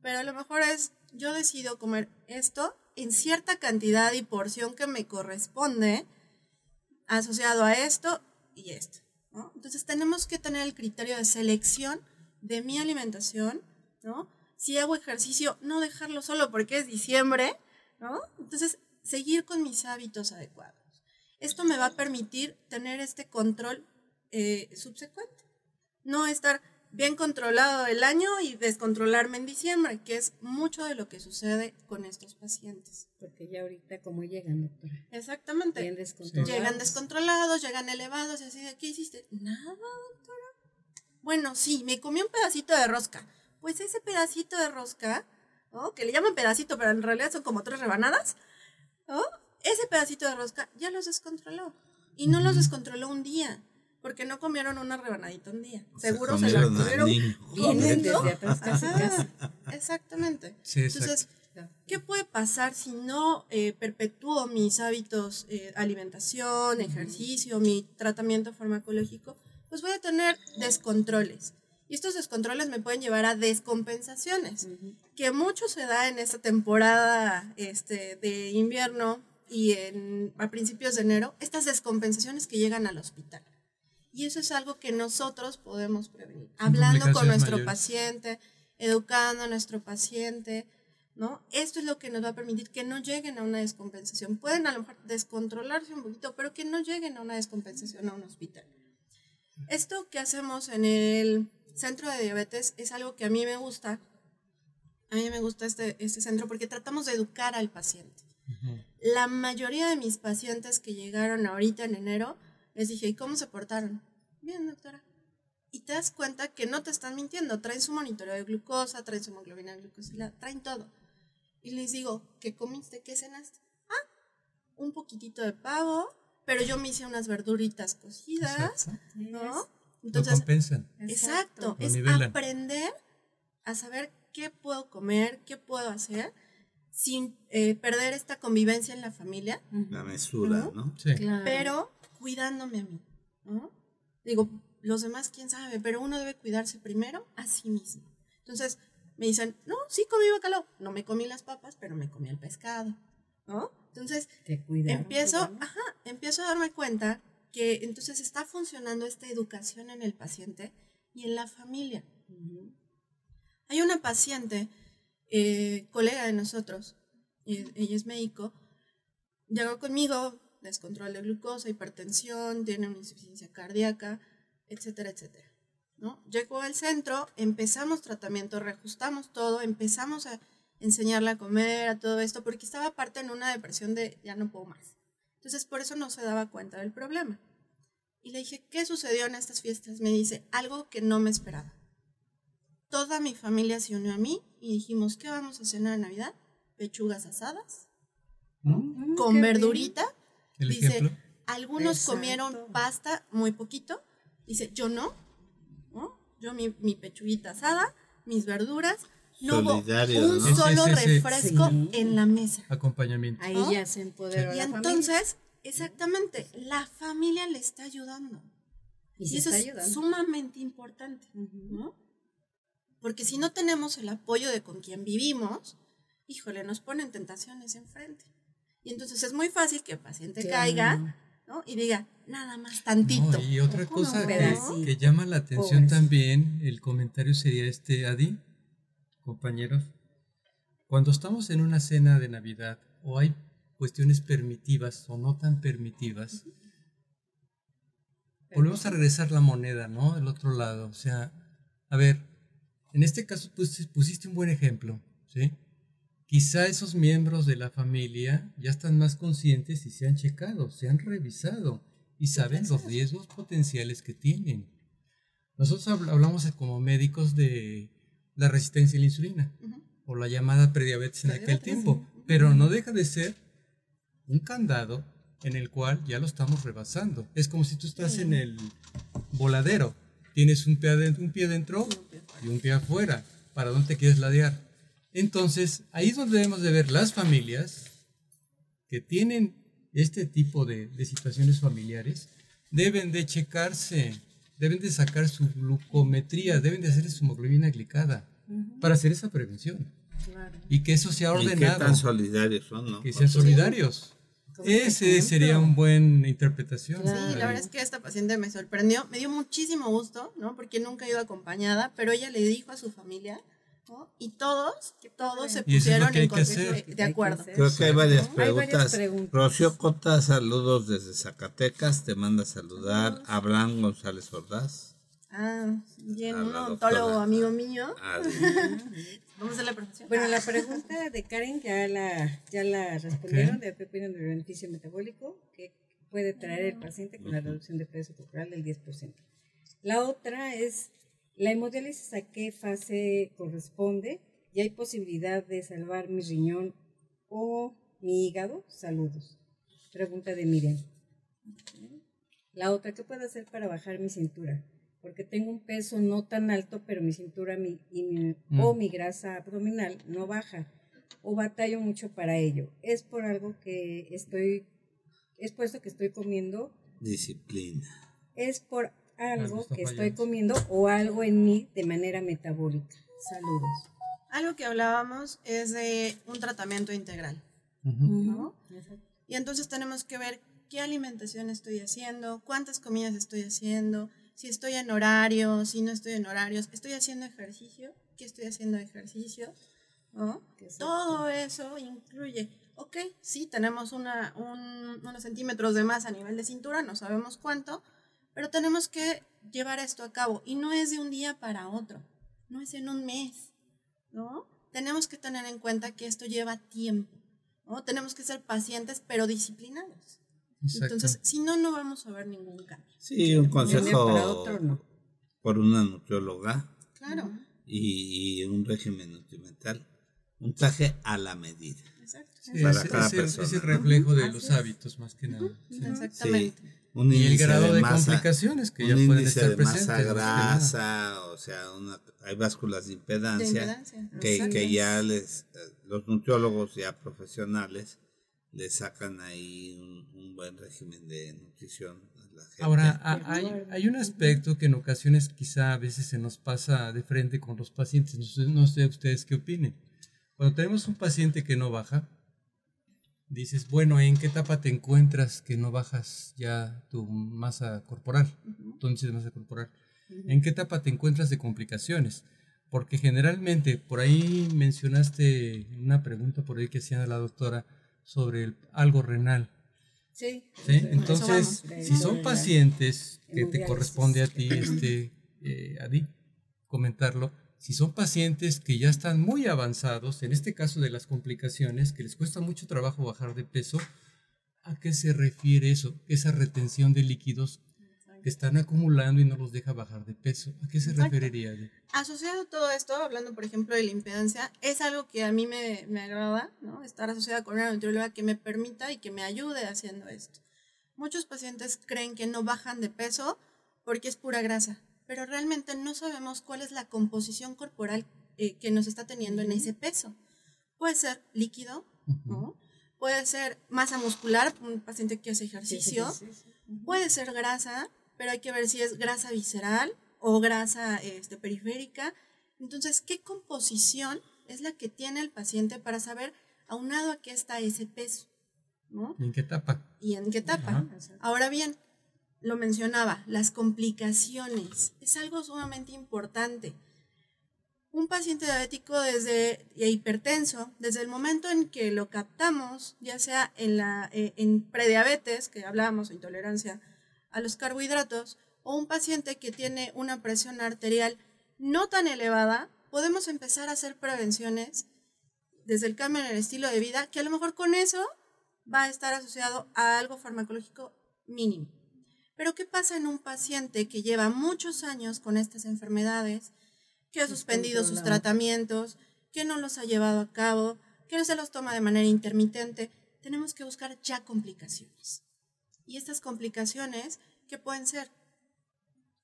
pero a lo mejor es, yo decido comer esto en cierta cantidad y porción que me corresponde asociado a esto y esto. ¿no? Entonces tenemos que tener el criterio de selección de mi alimentación, ¿no? Si hago ejercicio, no dejarlo solo porque es diciembre, ¿no? Entonces, seguir con mis hábitos adecuados. Esto me va a permitir tener este control eh, subsecuente. No estar bien controlado el año y descontrolarme en diciembre, que es mucho de lo que sucede con estos pacientes.
Porque ya ahorita como llegan, doctora.
Exactamente.
Bien descontrolados.
Llegan descontrolados, llegan elevados y así de, ¿qué hiciste? Nada, doctora. Bueno, sí, me comí un pedacito de rosca. Pues ese pedacito de rosca, ¿no? que le llaman pedacito, pero en realidad son como tres rebanadas, ¿no? ese pedacito de rosca ya los descontroló. Y no los descontroló un día, porque no comieron una rebanadita un día.
O
Seguro se la
comieron
comiendo. Exactamente.
Sí, exacto.
Entonces, ¿qué puede pasar si no eh, perpetúo mis hábitos, eh, alimentación, ejercicio, mi tratamiento farmacológico? Pues voy a tener descontroles. Y estos descontroles me pueden llevar a descompensaciones, que mucho se da en esta temporada este, de invierno y en, a principios de enero, estas descompensaciones que llegan al hospital. Y eso es algo que nosotros podemos prevenir, hablando con nuestro
mayores.
paciente, educando a nuestro paciente, ¿no? Esto es lo que nos va a permitir que no lleguen a una descompensación. Pueden a lo mejor descontrolarse un poquito, pero que no lleguen a una descompensación a un hospital. Esto que hacemos en el centro de diabetes es algo que a mí me gusta. A mí me gusta este, este centro porque tratamos de educar al paciente. La mayoría de mis pacientes que llegaron ahorita en enero, les dije, ¿y cómo se portaron? Bien, doctora. Y te das cuenta que no te están mintiendo. Traen su monitoreo de glucosa, traen su hemoglobina glucosilada, traen todo. Y les digo, ¿qué comiste? ¿Qué cenaste? Ah, un poquitito de pavo, pero yo me hice unas verduritas cocidas,
Exacto.
¿No?
Lo
Entonces,
compensan.
Exacto,
Lo
es
nivelan.
aprender a saber qué puedo comer, qué puedo hacer, sin eh, perder esta convivencia en la familia,
La mesura,
¿No?
¿no?
Sí.
Claro.
pero cuidándome a mí. ¿no? Digo, los demás, quién sabe, pero uno debe cuidarse primero a sí mismo. Entonces, me dicen, no, sí comí bacalao, no me comí las papas, pero me comí el pescado. ¿no? Entonces,
Te cuidaron,
empiezo, ajá, empiezo a darme cuenta que entonces está funcionando esta educación en el paciente y en la familia. Hay una paciente, eh, colega de nosotros, ella es médico, llegó conmigo, descontrol de glucosa, hipertensión, tiene una insuficiencia cardíaca, etcétera, etcétera. ¿no? Llegó al centro, empezamos tratamiento, reajustamos todo, empezamos a enseñarle a comer, a todo esto, porque estaba aparte en una depresión de ya no puedo más. Entonces por eso no se daba cuenta del problema. Y le dije, ¿qué sucedió en estas fiestas? Me dice, algo que no me esperaba toda mi familia se unió a mí y dijimos, ¿qué vamos a cenar en Navidad? Pechugas asadas,
Mm,
con verdurita.
El
Dice,
ejemplo.
algunos
Exacto.
comieron pasta muy poquito. Dice, yo no. ¿no? Yo mi, mi pechuguita asada, mis verduras. No hubo un
¿no?
solo
Sí, sí, sí.
refresco
Sí.
en la mesa.
Acompañamiento.
Ahí
¿no?
ya se empoderó
Y
la familia.
entonces, exactamente, la familia le está ayudando.
y
eso
está
es
ayudando.
sumamente importante. ¿no? Porque si no tenemos el apoyo de con quien vivimos, híjole, nos ponen tentaciones enfrente. Y entonces es muy fácil que el paciente
Claro.
caiga ¿no? y diga, nada más tantito.
No, y otra cosa
no,
que, llama la atención también, el comentario sería este, Adi, compañeros, cuando estamos en una cena de Navidad o hay cuestiones permitivas o no tan permitivas, volvemos a regresar la moneda, ¿no? Del otro lado. O sea, a ver, en este caso pus- pusiste un buen ejemplo, ¿sí? Quizá esos miembros de la familia ya están más conscientes y se han checado, se han revisado y saben los riesgos potenciales que tienen. Nosotros habl- hablamos como médicos de la resistencia a la insulina
Ujú.
o la llamada prediabetes en aquel tiempo,
sí.
pero no deja de ser un candado en el cual ya lo estamos rebasando. Es como si tú estás en el voladero, tienes un pie, adentro, un pie dentro y un pie afuera, ¿para dónde te quieres ladear? Entonces, ahí es donde debemos de ver las familias que tienen este tipo de, de situaciones familiares, deben de checarse, deben de sacar su glucometría, deben de hacer su hemoglobina glicada para hacer esa prevención
Claro.
y que eso sea ordenado,
tan solidarios son, ¿no?
que sean solidarios. Ese sería una buena interpretación.
Claro.
Sí, la verdad es que esta paciente me sorprendió, me dio muchísimo gusto, ¿no? Porque nunca he ido acompañada, pero ella le dijo a su familia, Y todos, todos se
es
pusieron
que hay
en
que
con-
hacer.
de, de acuerdo.
Creo que hay varias
Hay varias
preguntas.
preguntas.
Rocío Cota, saludos desde Zacatecas. Te manda a saludar. Abraham González Ordaz.
Ah, bien, un odontólogo amigo mío.
Adi.
Vamos a hacer la profesión.
Bueno, la pregunta de Karen ya la, ya la respondieron, de qué opinan del beneficio metabólico que puede traer el paciente con la reducción de peso corporal del 10%. La otra es, ¿la hemodiálisis a qué fase corresponde? ¿Y hay posibilidad de salvar mi riñón o mi hígado? Saludos. Pregunta de Miriam. La otra, ¿qué puedo hacer para bajar mi cintura? Porque tengo un peso no tan alto, pero mi cintura mi, y mi- o
Mm.
mi grasa abdominal no baja. O batallo mucho para ello. Es por algo que estoy, es por esto que estoy comiendo,
Disciplina.
es por algo que estoy comiendo o algo en mí de manera metabólica. Saludos.
Algo que hablábamos es de un tratamiento integral. ¿no? Y entonces tenemos que ver qué alimentación estoy haciendo, cuántas comidas estoy haciendo, si estoy en horario, si no estoy en horarios, estoy haciendo ejercicio, qué estoy haciendo ejercicio, ¿no?
Exacto.
Todo eso incluye, ok, sí, tenemos una, un- unos centímetros de más a nivel de cintura, no sabemos cuánto, pero tenemos que llevar esto a cabo y no es de un día para otro, no es en un mes, ¿no? Tenemos que tener en cuenta que esto lleva tiempo, ¿no? Tenemos que ser pacientes pero disciplinados.
Exacto.
Entonces, si no, no vamos a ver ningún cambio.
Sí, un consejo
otro, no.
por una nutrióloga
Claro,
y, y un régimen nutrimental. Un traje a la medida.
exacto.
Sí,
para
es,
cada
es
persona,
es el
¿no?
reflejo de
Así
los
es.
hábitos, más que nada. Sí.
Exactamente.
Sí, un
Y el
índice
grado de,
masa-
complicaciones que
un
ya pueden
índice
estar
de
presentes.
masa grasa, o sea, una, hay básculas de
De
impedancia,
impedancia.
que, que ya les, eh, los nutriólogos ya profesionales le sacan ahí un, un buen régimen de nutrición a la gente.
Ahora, a-
De
hay, hay un aspecto que en ocasiones quizá a veces se nos pasa de frente con los pacientes. No sé, no sé ustedes qué opinen. Cuando tenemos un paciente que no baja, dices, bueno, ¿en qué etapa te encuentras que no bajas ya tu masa corporal? Tu índice de masa corporal. ¿En qué etapa te encuentras de complicaciones? Porque generalmente, por ahí mencionaste una pregunta por ahí que hacía la doctora sobre el- algo renal.
Sí.
¿sí? Entonces,
vamos.
si son pacientes que te corresponde a ti, este, eh, Adi, comentarlo, si son pacientes que ya están muy avanzados, en este caso de las complicaciones, que les cuesta mucho trabajo bajar de peso, ¿a qué se refiere eso? Esa retención de líquidos que están acumulando y no los deja bajar de peso. ¿A qué se
Exacto.
referiría?
Asociado a todo esto, hablando por ejemplo de la impedancia, es algo que a mí me, me agrada, ¿no? Estar asociada con una nutrióloga que me permita y que me ayude haciendo esto. Muchos pacientes creen que no bajan de peso porque es pura grasa, pero realmente no sabemos cuál es la composición corporal eh, que nos está teniendo en ese peso. Puede ser líquido, ¿no? Puede ser masa muscular, un paciente que hace ejercicio, puede ser grasa, pero hay que ver si es grasa visceral o grasa este, periférica. Entonces, ¿qué composición es la que tiene el paciente para saber aunado a qué está ese peso? ¿no?
¿Y ¿En qué etapa?
¿Y en qué etapa?
Ajá.
Ahora bien, lo mencionaba, las complicaciones es algo sumamente importante. Un paciente diabético desde e hipertenso, desde el momento en que lo captamos, ya sea en la eh, en prediabetes, que hablábamos de intolerancia a los carbohidratos, o un paciente que tiene una presión arterial no tan elevada, podemos empezar a hacer prevenciones desde el cambio en el estilo de vida, que a lo mejor con eso va a estar asociado a algo farmacológico mínimo. Pero ¿qué pasa en un paciente que lleva muchos años con estas enfermedades, que ha suspendido sus tratamientos, que no los ha llevado a cabo, que no se los toma de manera intermitente? Tenemos que buscar ya complicaciones. Y estas complicaciones, ¿qué pueden ser?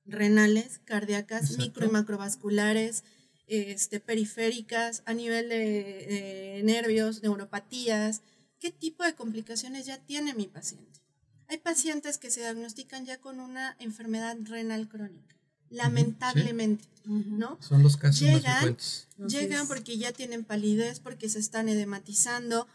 Renales, cardíacas,
Exacto.
micro y macrovasculares, este, periféricas, a nivel de, de nervios, neuropatías. ¿Qué tipo de complicaciones ya tiene mi paciente? Hay pacientes que se diagnostican ya con una enfermedad renal crónica, lamentablemente, ¿no?
Son los casos más
Llegan,
frecuentes.
Así
llegan porque ya tienen palidez, porque se están edematizando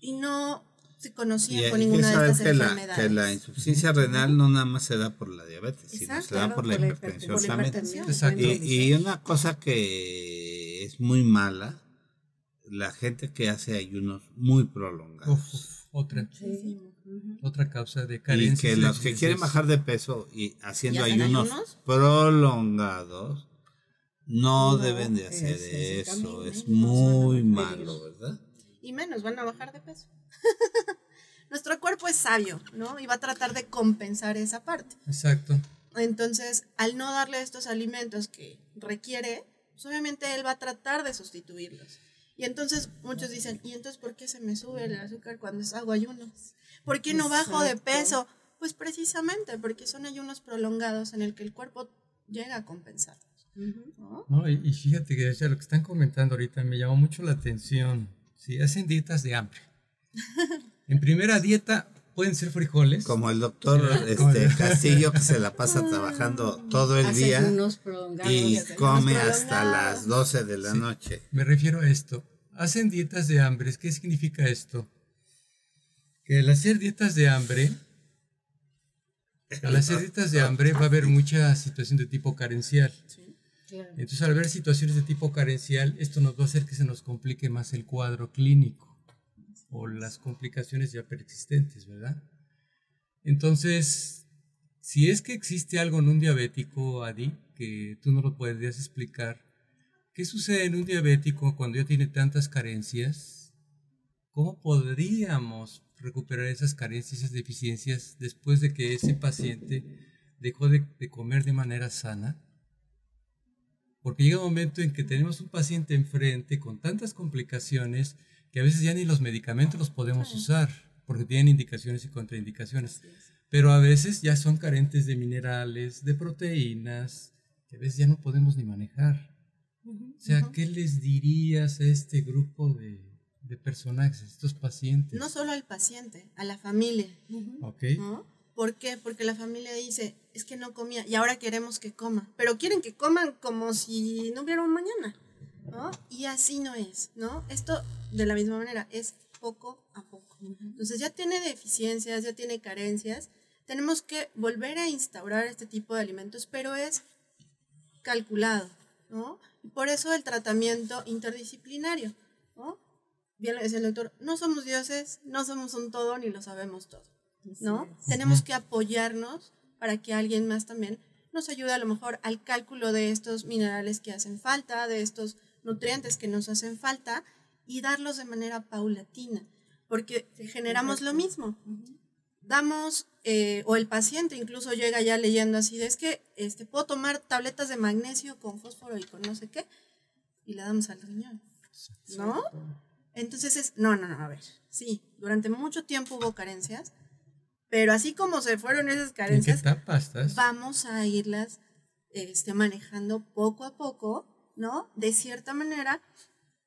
y no se
Y
conocían
hay
con ninguna de estas
que la,
enfermedades.
que la insuficiencia renal no nada más se da por la diabetes, sino
Exacto,
se da
Claro,
por la
por la
hipertensión
por la
también.
hipertensión.
Exacto.
Y, y una cosa que es muy mala la gente que hace ayunos muy prolongados.
Uf, uf, otra,
Sí.
otra causa de
y
carencia.
que los que quieren bajar de peso y haciendo
¿Y
ayunos,
ayunos?
prolongados no,
No,
deben de hacer
es
eso.
camino,
Es
no
muy malo, ¿verdad?
Y menos, van a bajar de peso. Nuestro cuerpo es sabio, ¿no? Y va a tratar de compensar esa parte.
Exacto.
Entonces, al no darle estos alimentos que requiere, pues obviamente él va a tratar de sustituirlos. Y entonces muchos dicen, ¿y entonces por qué se me sube el azúcar cuando hago ayunos? ¿Por qué no bajo de peso? Pues precisamente porque son ayunos prolongados en el que el cuerpo llega a compensar. ¿no?
No, y, y fíjate que ya lo que están comentando ahorita me llamó mucho la atención. Si hacen dietas de hambre. En primera dieta pueden ser frijoles.
Como el doctor
Sí,
este, Castillo que se la pasa trabajando todo el
Hace
día y come hasta las 12 de la
Sí.
noche.
Me refiero a esto. Hacen dietas de hambre. ¿Qué significa esto? Que al hacer dietas de hambre, al hacer dietas de hambre va a haber mucha situación de tipo carencial.
Claro.
Entonces, al haber situaciones de tipo carencial, esto nos va a hacer que se nos complique más el cuadro clínico o las complicaciones ya preexistentes, ¿verdad? Entonces, si es que existe algo en un diabético, Adi, que tú no lo podrías explicar, ¿qué sucede en un diabético cuando ya tiene tantas carencias? ¿Cómo podríamos recuperar esas carencias, esas deficiencias después de que ese paciente dejó de, de comer de manera sana? Porque llega un momento en que tenemos un paciente enfrente con tantas complicaciones que a veces ya ni los medicamentos los podemos usar, porque tienen indicaciones y contraindicaciones. Pero a veces ya son carentes de minerales, de proteínas, que a veces ya no podemos ni manejar. O sea, ¿qué les dirías a este grupo de, de personajes, a estos pacientes?
No solo al paciente, a la familia.
¿Ok?
¿no? ¿Por qué? Porque la familia dice, es que no comía y ahora queremos que coma, pero quieren que coman como si no hubiera un mañana, ¿no? Y así no es, ¿no? Esto de la misma manera es poco a poco. Entonces ya tiene deficiencias, ya tiene carencias, tenemos que volver a instaurar este tipo de alimentos, pero es calculado, ¿no? Y por eso el tratamiento interdisciplinario, ¿no? Bien lo decía el doctor, no somos dioses, no somos un todo ni lo sabemos todo. ¿No? Tenemos que apoyarnos para que alguien más también nos ayude a lo mejor al cálculo de estos minerales que hacen falta, de estos nutrientes que nos hacen falta y darlos de manera paulatina, porque generamos lo mismo. Damos, eh, o el paciente incluso llega ya leyendo así, de es que este, puedo tomar tabletas de magnesio con fósforo y con no sé qué, y le damos al riñón, ¿no? Entonces es, no, no, no, a ver, sí, durante mucho tiempo hubo carencias, pero así como se fueron esas
¿En qué
carencias,
etapa estás?
vamos a irlas este, manejando poco a poco, ¿no? De cierta manera,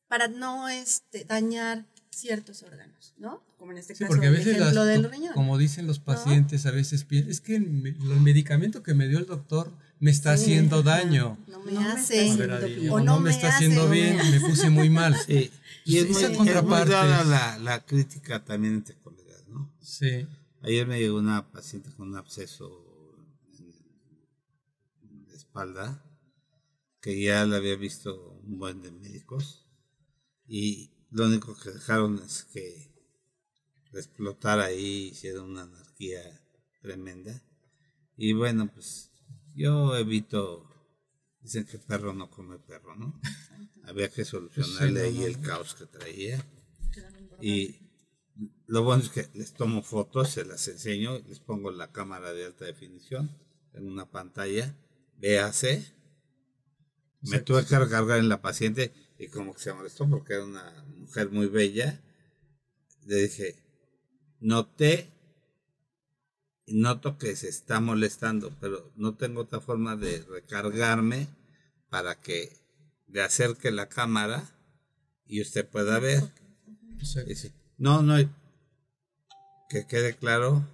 para no este, dañar ciertos órganos, ¿no? Como en este
Sí,
caso,
porque a
el
veces,
ejemplo
las-
del riñón.
como dicen los pacientes, a veces piensan, es que el, me- el medicamento que me dio el doctor me está haciendo daño.
No me
No me
hace.
está bien.
o no,
no
me
me
está
hace,
haciendo
no me
bien, me puse muy mal.
Sí. Y es
Esa
muy, es muy
contraparte
dada la, la crítica también entre colegas, ¿no?
Sí.
Ayer me llegó una paciente con un absceso en la espalda que ya la había visto un buen de médicos y lo único que dejaron es que explotara ahí, hiciera una anarquía tremenda. Y bueno, pues yo evito, dicen que perro no come perro, ¿no? Había que solucionarle
Pues no,
ahí el caos que traía. Y lo bueno es que les tomo fotos, se las enseño, les pongo la cámara de alta definición en una pantalla, véase. Me tuve que recargar en la paciente y como que se molestó porque era una mujer muy bella. Le dije, noté, noto que se está molestando, pero no tengo otra forma de recargarme para que le acerque la cámara y usted pueda ver. Dice, no, no, que quede claro,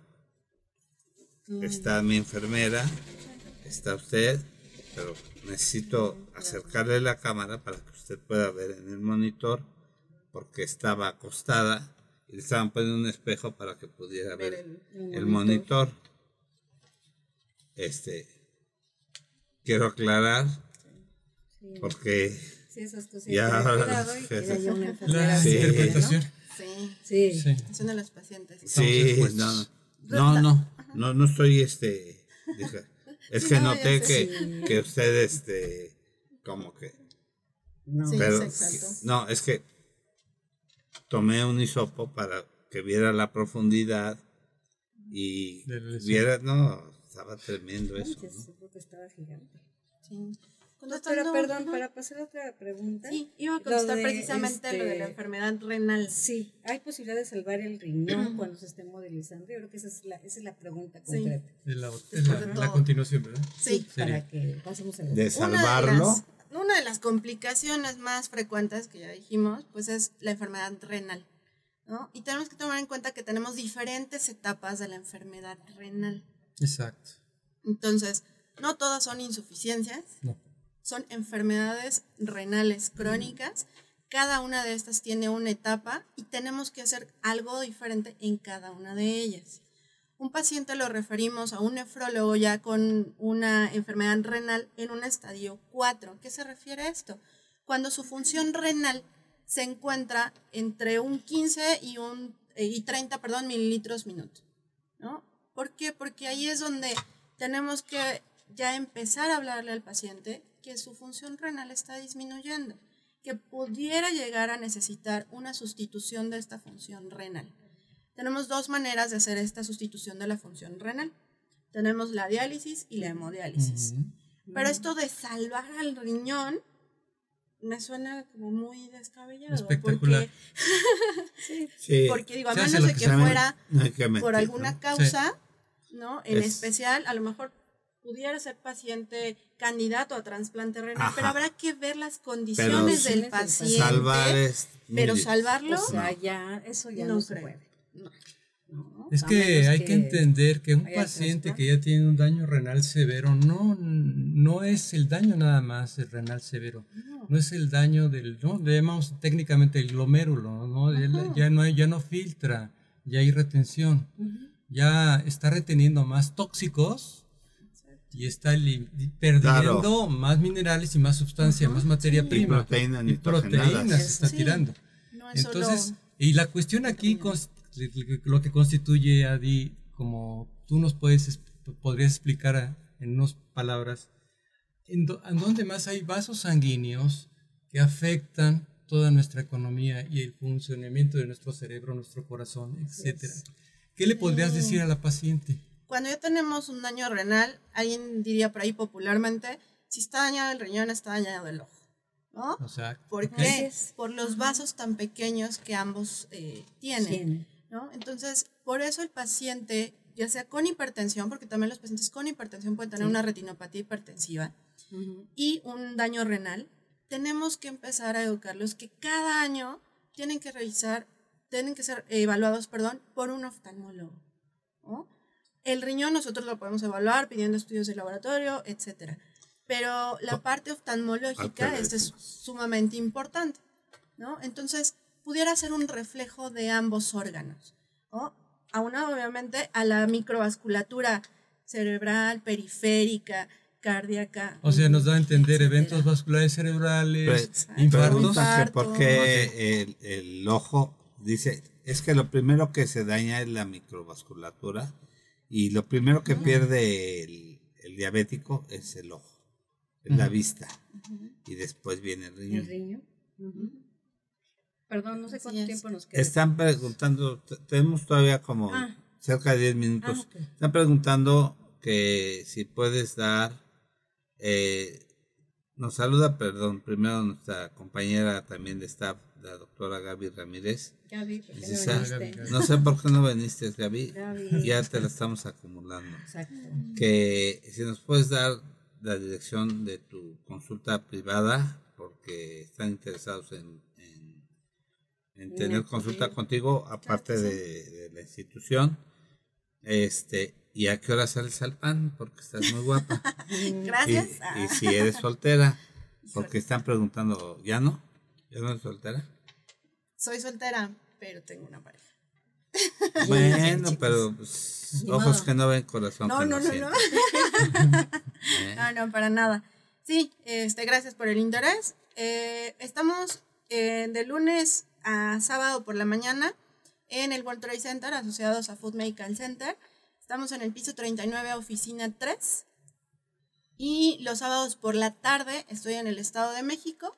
está mi enfermera, está usted, pero necesito acercarle la cámara para que usted pueda ver en el monitor, porque estaba acostada y le estaban poniendo un espejo para que pudiera ver, el, monitor. Este, quiero aclarar, porque
Sí, esas cosas.
Ya,
y
sí.
haya una
La
enfermedad.
Sí.
interpretación.
Sí,
Sí.
Sí.
son de los pacientes.
Sí, no, no, no, no, no estoy, este, es que
no,
noté que,
Sí.
que usted, este, como que,
No.
Sí.
pero,
exacto.
no, es que tomé un hisopo para que viera la profundidad y viera, no, estaba tremendo eso,
Manches,
¿no?
seguro que estaba gigante.
Sí.
Doctora, perdón, para pasar a otra pregunta.
Sí, iba a
Lo
contestar
de,
precisamente lo de la
este,
enfermedad renal.
Sí, ¿hay posibilidad de salvar el riñón cuando se esté modelizando? Yo creo que esa es la, esa es la pregunta
Sí.
concreta.
La, la-
de
la continuación, ¿verdad?
Sí.
Para que pasemos a la
De
Una de
salvarlo,
las- Una de las complicaciones más frecuentes que ya dijimos, pues es la enfermedad renal. ¿no? Y tenemos que tomar en cuenta que tenemos diferentes etapas de la enfermedad renal.
Exacto.
Entonces, no todas son insuficiencias,
No.
Son enfermedades renales crónicas. Cada una de estas tiene una etapa y tenemos que hacer algo diferente en cada una de ellas. Un paciente lo referimos a un nefrólogo ya con una enfermedad renal en un estadio 4. ¿Qué se refiere a esto? Cuando su función renal se encuentra entre un 15 y, un, eh, y 30 perdón, mililitros minuto. ¿no? ¿Por qué? Porque ahí es donde tenemos que ya empezar a hablarle al paciente que su función renal está disminuyendo, que pudiera llegar a necesitar una sustitución de esta función renal. Tenemos dos maneras de hacer esta sustitución de la función renal. Tenemos la diálisis y la hemodiálisis. Pero esto de salvar al riñón me suena como muy descabellado.
Espectacular.
Porque,
sí,
porque digo, a menos de
que
fuera por alguna causa, ¿no? En
Es-
especial, a lo mejor pudiera ser paciente candidato a trasplante renal,
Ajá.
pero habrá que ver las condiciones del
del
paciente.
Salvar es
pero salvarlo,
O sea, ya, eso ya
No
no, se
creo.
puede.
no.
¿no?
Es que hay que entender que un paciente que ya tiene un daño renal severo no, no es el daño nada más el renal severo, no es el daño del, no, le llamamos técnicamente el glomérulo, ¿no? Ya, no hay, ya no filtra, ya hay retención, ya está reteniendo más tóxicos y está perdiendo
Claro.
más minerales y más sustancia, más materia
Y
prima
proteínas
y
nitrogenadas.
proteínas se está
Sí.
tirando.
No es
Entonces,
solo-
y la cuestión aquí, lo que constituye, Adi, como tú nos puedes, es- podrías explicar a- en unas palabras, ¿en, do- en dónde más hay vasos sanguíneos que afectan toda nuestra economía y el funcionamiento de nuestro cerebro, nuestro corazón, etcétera? ¿Qué le podrías decir a la paciente?
Cuando ya tenemos un daño renal, alguien diría por ahí popularmente, si está dañado el riñón, está dañado el ojo. ¿No?
O sea,
¿Por qué? Por los vasos tan pequeños que ambos eh, tienen.
Tiene.
¿no? Entonces, por eso el paciente, ya sea con hipertensión, porque también los pacientes con hipertensión pueden tener
Sí.
una retinopatía hipertensiva
Ujú.
y un daño renal, tenemos que empezar a educarlos que cada año tienen que revisar, tienen que ser evaluados, perdón, por un oftalmólogo. ¿no? El riñón nosotros lo podemos evaluar pidiendo estudios de laboratorio, etcétera. Pero la parte oftalmológica esta es
eso.
sumamente importante, ¿no? Entonces, pudiera ser un reflejo de ambos órganos, ¿no? Aunado obviamente a la microvasculatura cerebral, periférica, cardíaca.
O sea, nos da a entender eventos vasculares cerebrales,
Pre-
infartos.
que por
Infarto.
qué el, el ojo dice, es que lo primero que se daña es la microvasculatura y lo primero que pierde el, el diabético es el ojo, es la vista y después viene el
El
riñón.
riño. Ujú. Perdón, no sé cuánto
es.
tiempo nos queda.
Están preguntando, te- tenemos todavía como
Ah.
cerca de 10 minutos,
Ah,
están preguntando que si puedes dar, eh, nos saluda, perdón, primero nuestra compañera también de staff, la doctora Gaby Ramírez.
Gaby, ¿por qué no
Dice,
viniste?
Gaby, Gaby.
No sé por qué no viniste, Gaby.
Gaby.
Ya te la estamos acumulando.
Exacto.
Que si nos puedes dar la dirección de tu consulta privada, porque están interesados en, en, en tener consulta contigo, aparte de, de la institución. Este, ¿y a qué hora sales al pan? Porque estás muy guapa. y,
Gracias.
y
Ah,
si eres soltera, porque están preguntando, ¿ya no? ¿Ya no eres soltera?
Soy soltera, pero tengo una pareja.
Bueno, pero pues, ojos
modo.
que no ven, corazón
No,
que
no,
no,
no.
¿Eh?
No, no, para nada. Sí, este, gracias por el interés. eh, estamos eh, de lunes a sábado por la mañana en el World Trade Center, asociados a Food Medical Center. Estamos en el piso 39, oficina 3. Y los sábados por la tarde estoy en el Estado de México,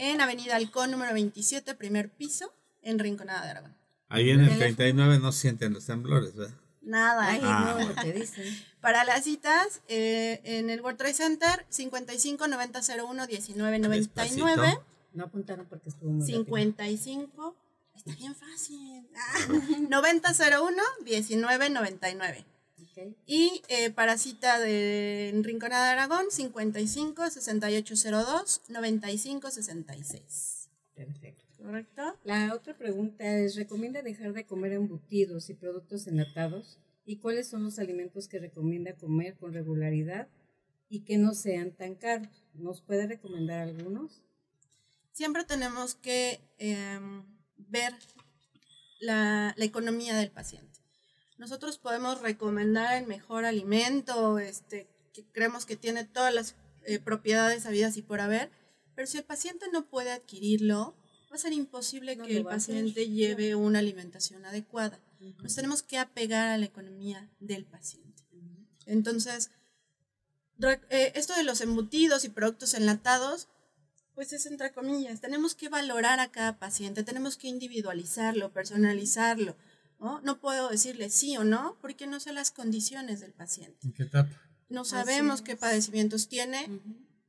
en Avenida Halcón número 27, primer piso, en Rinconada de Aragón.
Ahí en el 39 no sienten los temblores, ¿verdad?
Nada.
Ay,
Ah.
no, lo que dicen.
Para las citas, eh, en el World Trade Center, 55 90 01 19 99.
Despacito.
No apuntaron porque estuvo muy rápido.
55. Está bien fácil. Ah, 9001 1999. Y eh, para cita de Rinconada de Aragón, 55 6802 95 66.
Perfecto.
¿Correcto?
La otra pregunta es, ¿recomienda dejar de comer embutidos y productos enlatados? ¿Y cuáles son los alimentos que recomienda comer con regularidad y que no sean tan caros? ¿Nos puede recomendar algunos?
Siempre tenemos que em, ver la, la economía del paciente. Nosotros podemos recomendar el mejor alimento, este, que creemos que tiene todas las eh, propiedades habidas y por haber, pero si el paciente no puede adquirirlo, va a ser imposible
No
que el paciente lleve una alimentación adecuada. Nos tenemos que apegar a la economía del paciente. Entonces, eh, esto de los embutidos y productos enlatados, pues es entre comillas, tenemos que valorar a cada paciente, tenemos que individualizarlo, personalizarlo. ¿No? no puedo decirle sí o no porque no sé las condiciones del paciente.
¿En qué etapa?
No sabemos qué padecimientos tiene,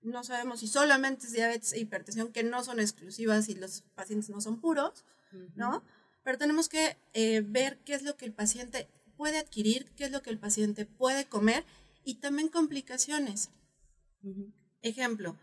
no sabemos si solamente es diabetes e hipertensión, que no son exclusivas y los pacientes no son puros, ¿no? Pero tenemos que eh, ver qué es lo que el paciente puede adquirir, qué es lo que el paciente puede comer y también complicaciones. Ejemplo,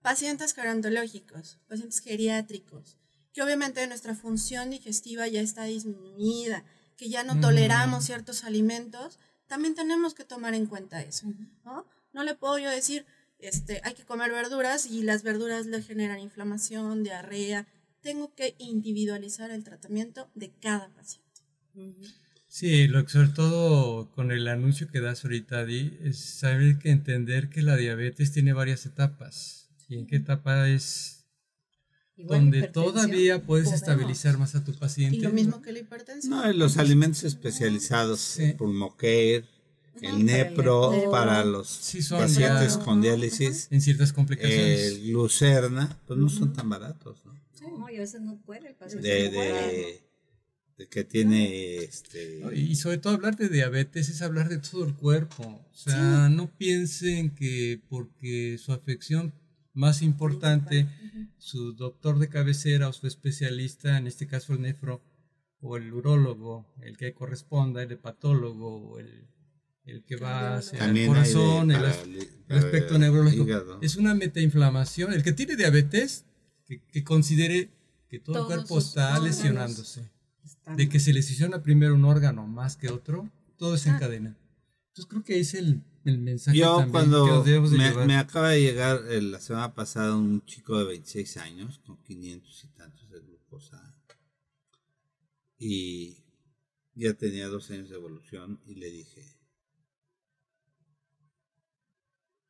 pacientes gerontológicos, pacientes geriátricos, que obviamente nuestra función digestiva ya está disminuida, que ya no
Mm.
toleramos ciertos alimentos, también tenemos que tomar en cuenta eso, ¿no? No le puedo yo decir, este, hay que comer verduras y las verduras le generan inflamación, diarrea. Tengo que individualizar el tratamiento de cada paciente.
Sí, lo que sobre todo con el anuncio que das ahorita, Di, es saber que entender que la diabetes tiene varias etapas. Y en qué etapa es
Igual
donde todavía puedes
podemos.
estabilizar más a tu paciente.
Y lo mismo que la hipertensión.
No, y los alimentos especializados,
Sí.
el Pulmocare, el Nepro,
para el
para
Nepro.
los
Sí, son
pacientes
ya-
con diálisis,
En ciertas complicaciones.
el Glucerna, pues no son tan baratos, ¿no?
No, y a veces no puede el paciente.
De,
no puede.
de, de que tiene este.
Y sobre todo hablar de diabetes es hablar de todo el cuerpo. O sea, no piensen que porque su afección más importante, su doctor de cabecera o su especialista, en este caso el nefro o el urólogo, el que corresponda, el hepatólogo o el, el que va hacia el
también de-
corazón, el, as- el aspecto neurológico. Es una metainflamación. El que tiene diabetes, que, que considere que todo el
Todos
cuerpo
sus
está lesionándose
Están-
de que se lesiona primero un órgano más que otro, todo
Ah.
se encadena. Entonces creo que ahí es el, el mensaje
Yo
también
cuando me acaba de llegar eh, la semana pasada un chico de 26 años con 500 y tantos de glucosa y ya tenía dos años de evolución y le dije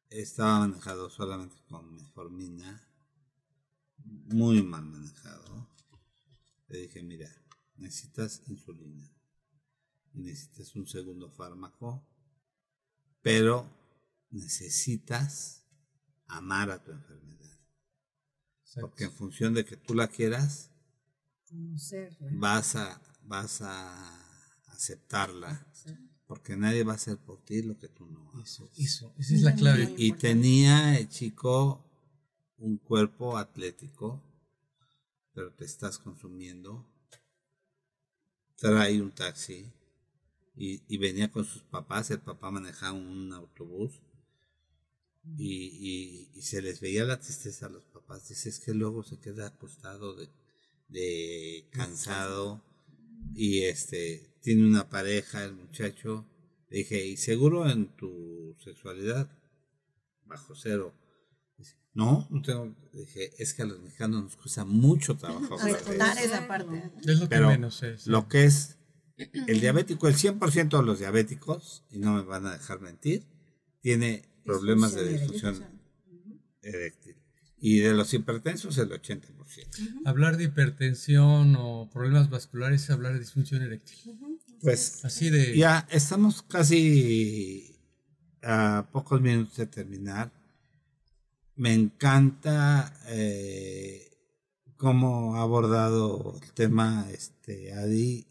estaba manejado solamente con metformina muy mal manejado. Le dije mira necesitas insulina y necesitas un segundo fármaco pero necesitas amar a tu enfermedad.
Exacto.
Porque en función de que tú la quieras,
conocerla.
vas a, vas a aceptarla. Porque nadie va a hacer por ti lo que tú no haces.
Eso, esa es la clave.
Y
importante.
tenía el chico un cuerpo atlético, pero te estás consumiendo. Trae un taxi y, y venía con sus papás, el papá manejaba un autobús y, y- y se les veía la tristeza a los papás. Dice, es que luego se queda acostado de, de cansado y este tiene una pareja el muchacho. Le dije, ¿y seguro en tu sexualidad? Bajo cero. Dice, no, no tengo. Dije, es que a los mexicanos nos cuesta mucho trabajo hablar de
Aceptar
eso".
esa parte.
Es lo que
Pero
menos es.
Lo que es el diabético, el 100% de los diabéticos, y no me van a dejar mentir, tiene problemas de
Disfunción
eréctil. y de los hipertensos el 80%.
Hablar de hipertensión o problemas vasculares es hablar de disfunción eréctil.
Pues
Así de...
ya estamos casi a pocos minutos de terminar. Me encanta eh, cómo ha abordado el tema este Adi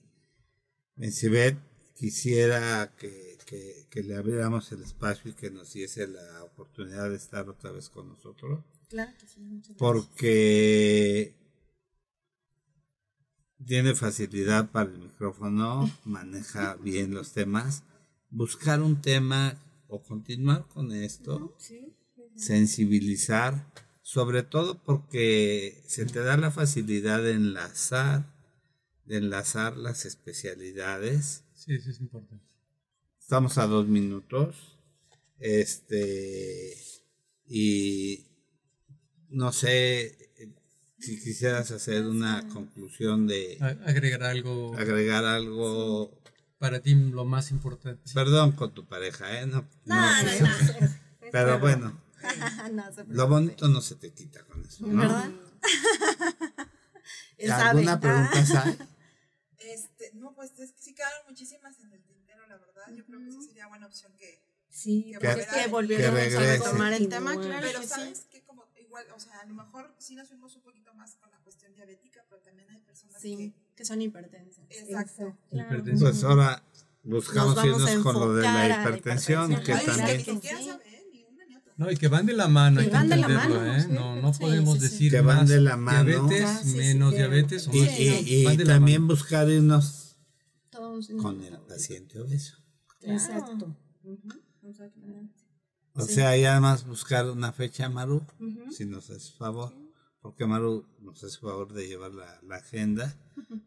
Mencibet. Quisiera que, que, que le abriéramos el espacio y que nos diese la oportunidad de estar otra vez con nosotros.
Claro que sí, muchas gracias.
porque tiene facilidad para el micrófono, maneja bien los temas. Buscar un tema o continuar con esto,
Sí,
sensibilizar, sobre todo porque se te da la facilidad de enlazar, de enlazar las especialidades.
Sí, eso es importante.
Estamos a dos minutos. Este. Y no sé eh, si quisieras hacer una conclusión de
Agregar algo
agregar algo.
para ti lo más importante.
Perdón con tu pareja, ¿eh? No,
No,
no,
no, no.
pero bueno, lo bonito no se te quita con eso, ¿no?
¿Verdad? Él sabe.
¿Alguna pregunta, Sai?
Este, no, pues es que sí quedaron muchísimas en el tintero, la verdad. Yo creo que sí sería buena opción que.
sí,
Que
Que volviéramos a retomar el tema, claro
Pero
que sí.
sabes que como igual, o sea, a lo mejor sí nos fuimos un poquito más con la cuestión diabética, pero también hay personas
Sí, que son hipertensas.
Exacto.
Hipertensión.
Pues ahora buscamos irnos con lo de la
a la
hipertensión,
hipertensión.
que
es que
No, y que van de la mano, hay
Que
que
van de la
entenderlo,
mano,
¿eh?
sí.
No, no
Sí,
podemos
sí, sí.
decir
Que van
más
de la mano.
diabetes,
Ah, sí, sí,
menos diabetes o
y,
más
también buscar irnos
Todos
con el paciente obeso.
Exacto. Exactamente.
O
Sí.
sea, y además buscar una fecha, Maru, si nos hace favor, porque Maru nos hace favor de llevar la, la agenda,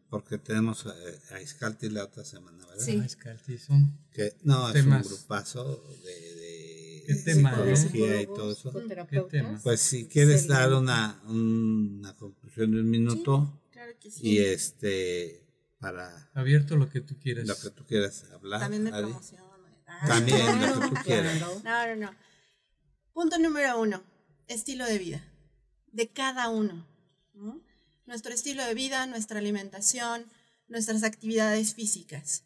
porque tenemos eh, a Iscalti la otra semana, ¿verdad?
Sí.
Ah, es que alti, son-
Que, no, es un grupazo de, de
¿Qué tema,
psicología
eh?
y todo eso.
Psicoterapeutas.
¿Qué tema?
Pues si quieres dar una, una conclusión de un minuto
Claro que sí.
y este para
Abierto lo que tú quieras.
lo que tú quieras hablar.
También de
Adi.
promoción. Ah.
También lo que tú quieras.
No, no, no. Punto número uno, estilo de vida, de cada uno. ¿no? Nuestro estilo de vida, nuestra alimentación, nuestras actividades físicas.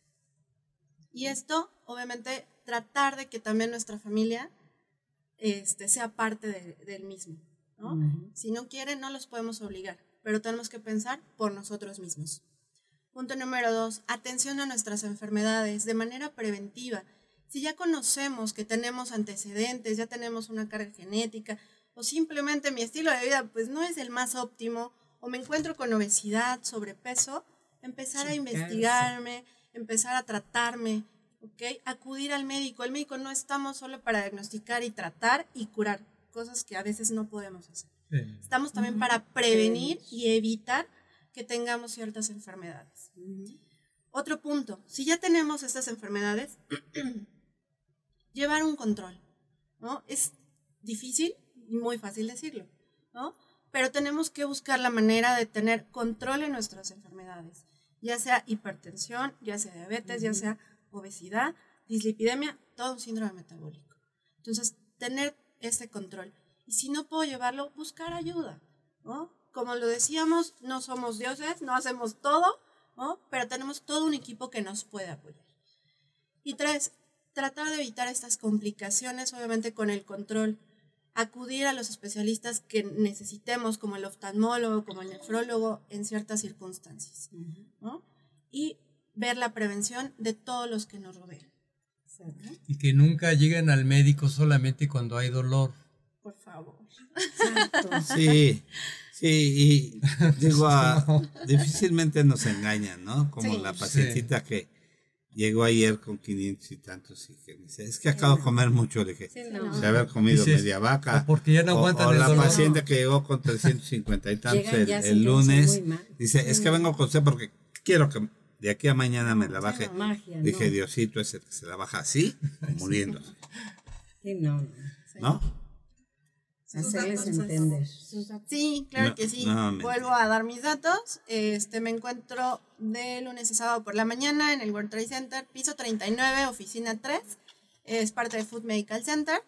Y esto, obviamente, tratar de que también nuestra familia este, sea parte de- del mismo. ¿no? Si no quieren, no los podemos obligar, pero tenemos que pensar por nosotros mismos. Punto número dos, atención a nuestras enfermedades de manera preventiva. Si ya conocemos que tenemos antecedentes, ya tenemos una carga genética, o simplemente mi estilo de vida pues no es el más óptimo, o me encuentro con obesidad, sobrepeso, empezar a investigarme, empezar a tratarme, ¿ok? Acudir al médico. El médico no estamos solo para diagnosticar y tratar y curar, cosas que a veces no podemos hacer.
Sí.
Estamos también para prevenir y evitar que tengamos ciertas enfermedades. Otro punto, si ya tenemos estas enfermedades, llevar un control, ¿no? Es difícil y muy fácil decirlo, ¿no? Pero tenemos que buscar la manera de tener control en nuestras enfermedades, ya sea hipertensión, ya sea diabetes, ya sea obesidad, dislipidemia, todo un síndrome metabólico. Entonces, tener ese control. Y si no puedo llevarlo, buscar ayuda, ¿no? Como lo decíamos, no somos dioses, no hacemos todo, ¿no? Pero tenemos todo un equipo que nos puede apoyar. Y tres, tratar de evitar estas complicaciones, obviamente con el control. Acudir a los especialistas que necesitemos, como el oftalmólogo, como el nefrólogo, en ciertas circunstancias, ¿no? Y ver la prevención de todos los que nos rodean.
Y que nunca lleguen al médico solamente cuando hay dolor.
Por favor.
Exacto.
Sí, sí, y digo, ah, difícilmente nos engañan, ¿no? Como
Sí.
la pacientita que llegó ayer con 500 y tantos y que me dice, es que acabo de comer mucho, le dije,
Sí, no.
de haber comido
Dices,
media vaca.
o porque ya no
O-
aguantan
o
el
la
dolor.
paciente que llegó con 350 y tantos
Llegan
el,
ya
el
sintiéndose
lunes, dice, es que vengo con usted porque quiero que de aquí a mañana me la baje.
magia,
Dije,
no.
Diosito es el que se la baja así, muriéndose,
Sí, no, no.
¿no?
Hacerles entender.
Sí, claro
No,
que sí.
nuevamente.
Vuelvo a dar mis datos. Este, me encuentro de lunes a sábado por la mañana en el World Trade Center, piso 39, oficina 3. Es parte de Food Medical Center.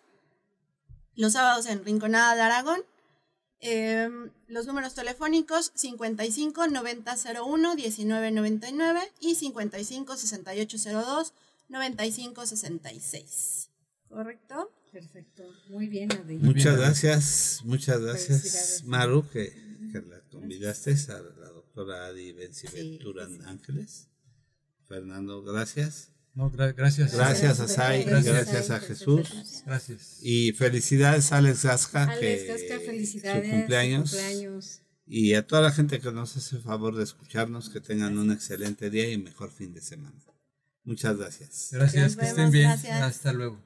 Los sábados en Rinconada de Aragón. Em, los números telefónicos 55 90 01 19 99 y 55 68 02 95 66. ¿Correcto?
Perfecto. Muy bien, Adi.
Muchas gracias, muchas gracias. Maru, que, que la convidaste a la doctora Adi Bencibet
Sí, sí.
Ángeles. Fernando, gracias.
No, gra- gracias.
Gracias a Sai,
Gracias,
gracias a Jesús.
Gracias.
Y felicidades a Alex Gasca,
Alex
que
Gasca,
su
felicidades.
cumpleaños.
su cumpleaños.
Y a toda la gente que nos hace el favor de escucharnos, que tengan un excelente día y mejor fin de semana. Muchas gracias.
Gracias,
Nos
que estén bien.
gracias.
Hasta luego.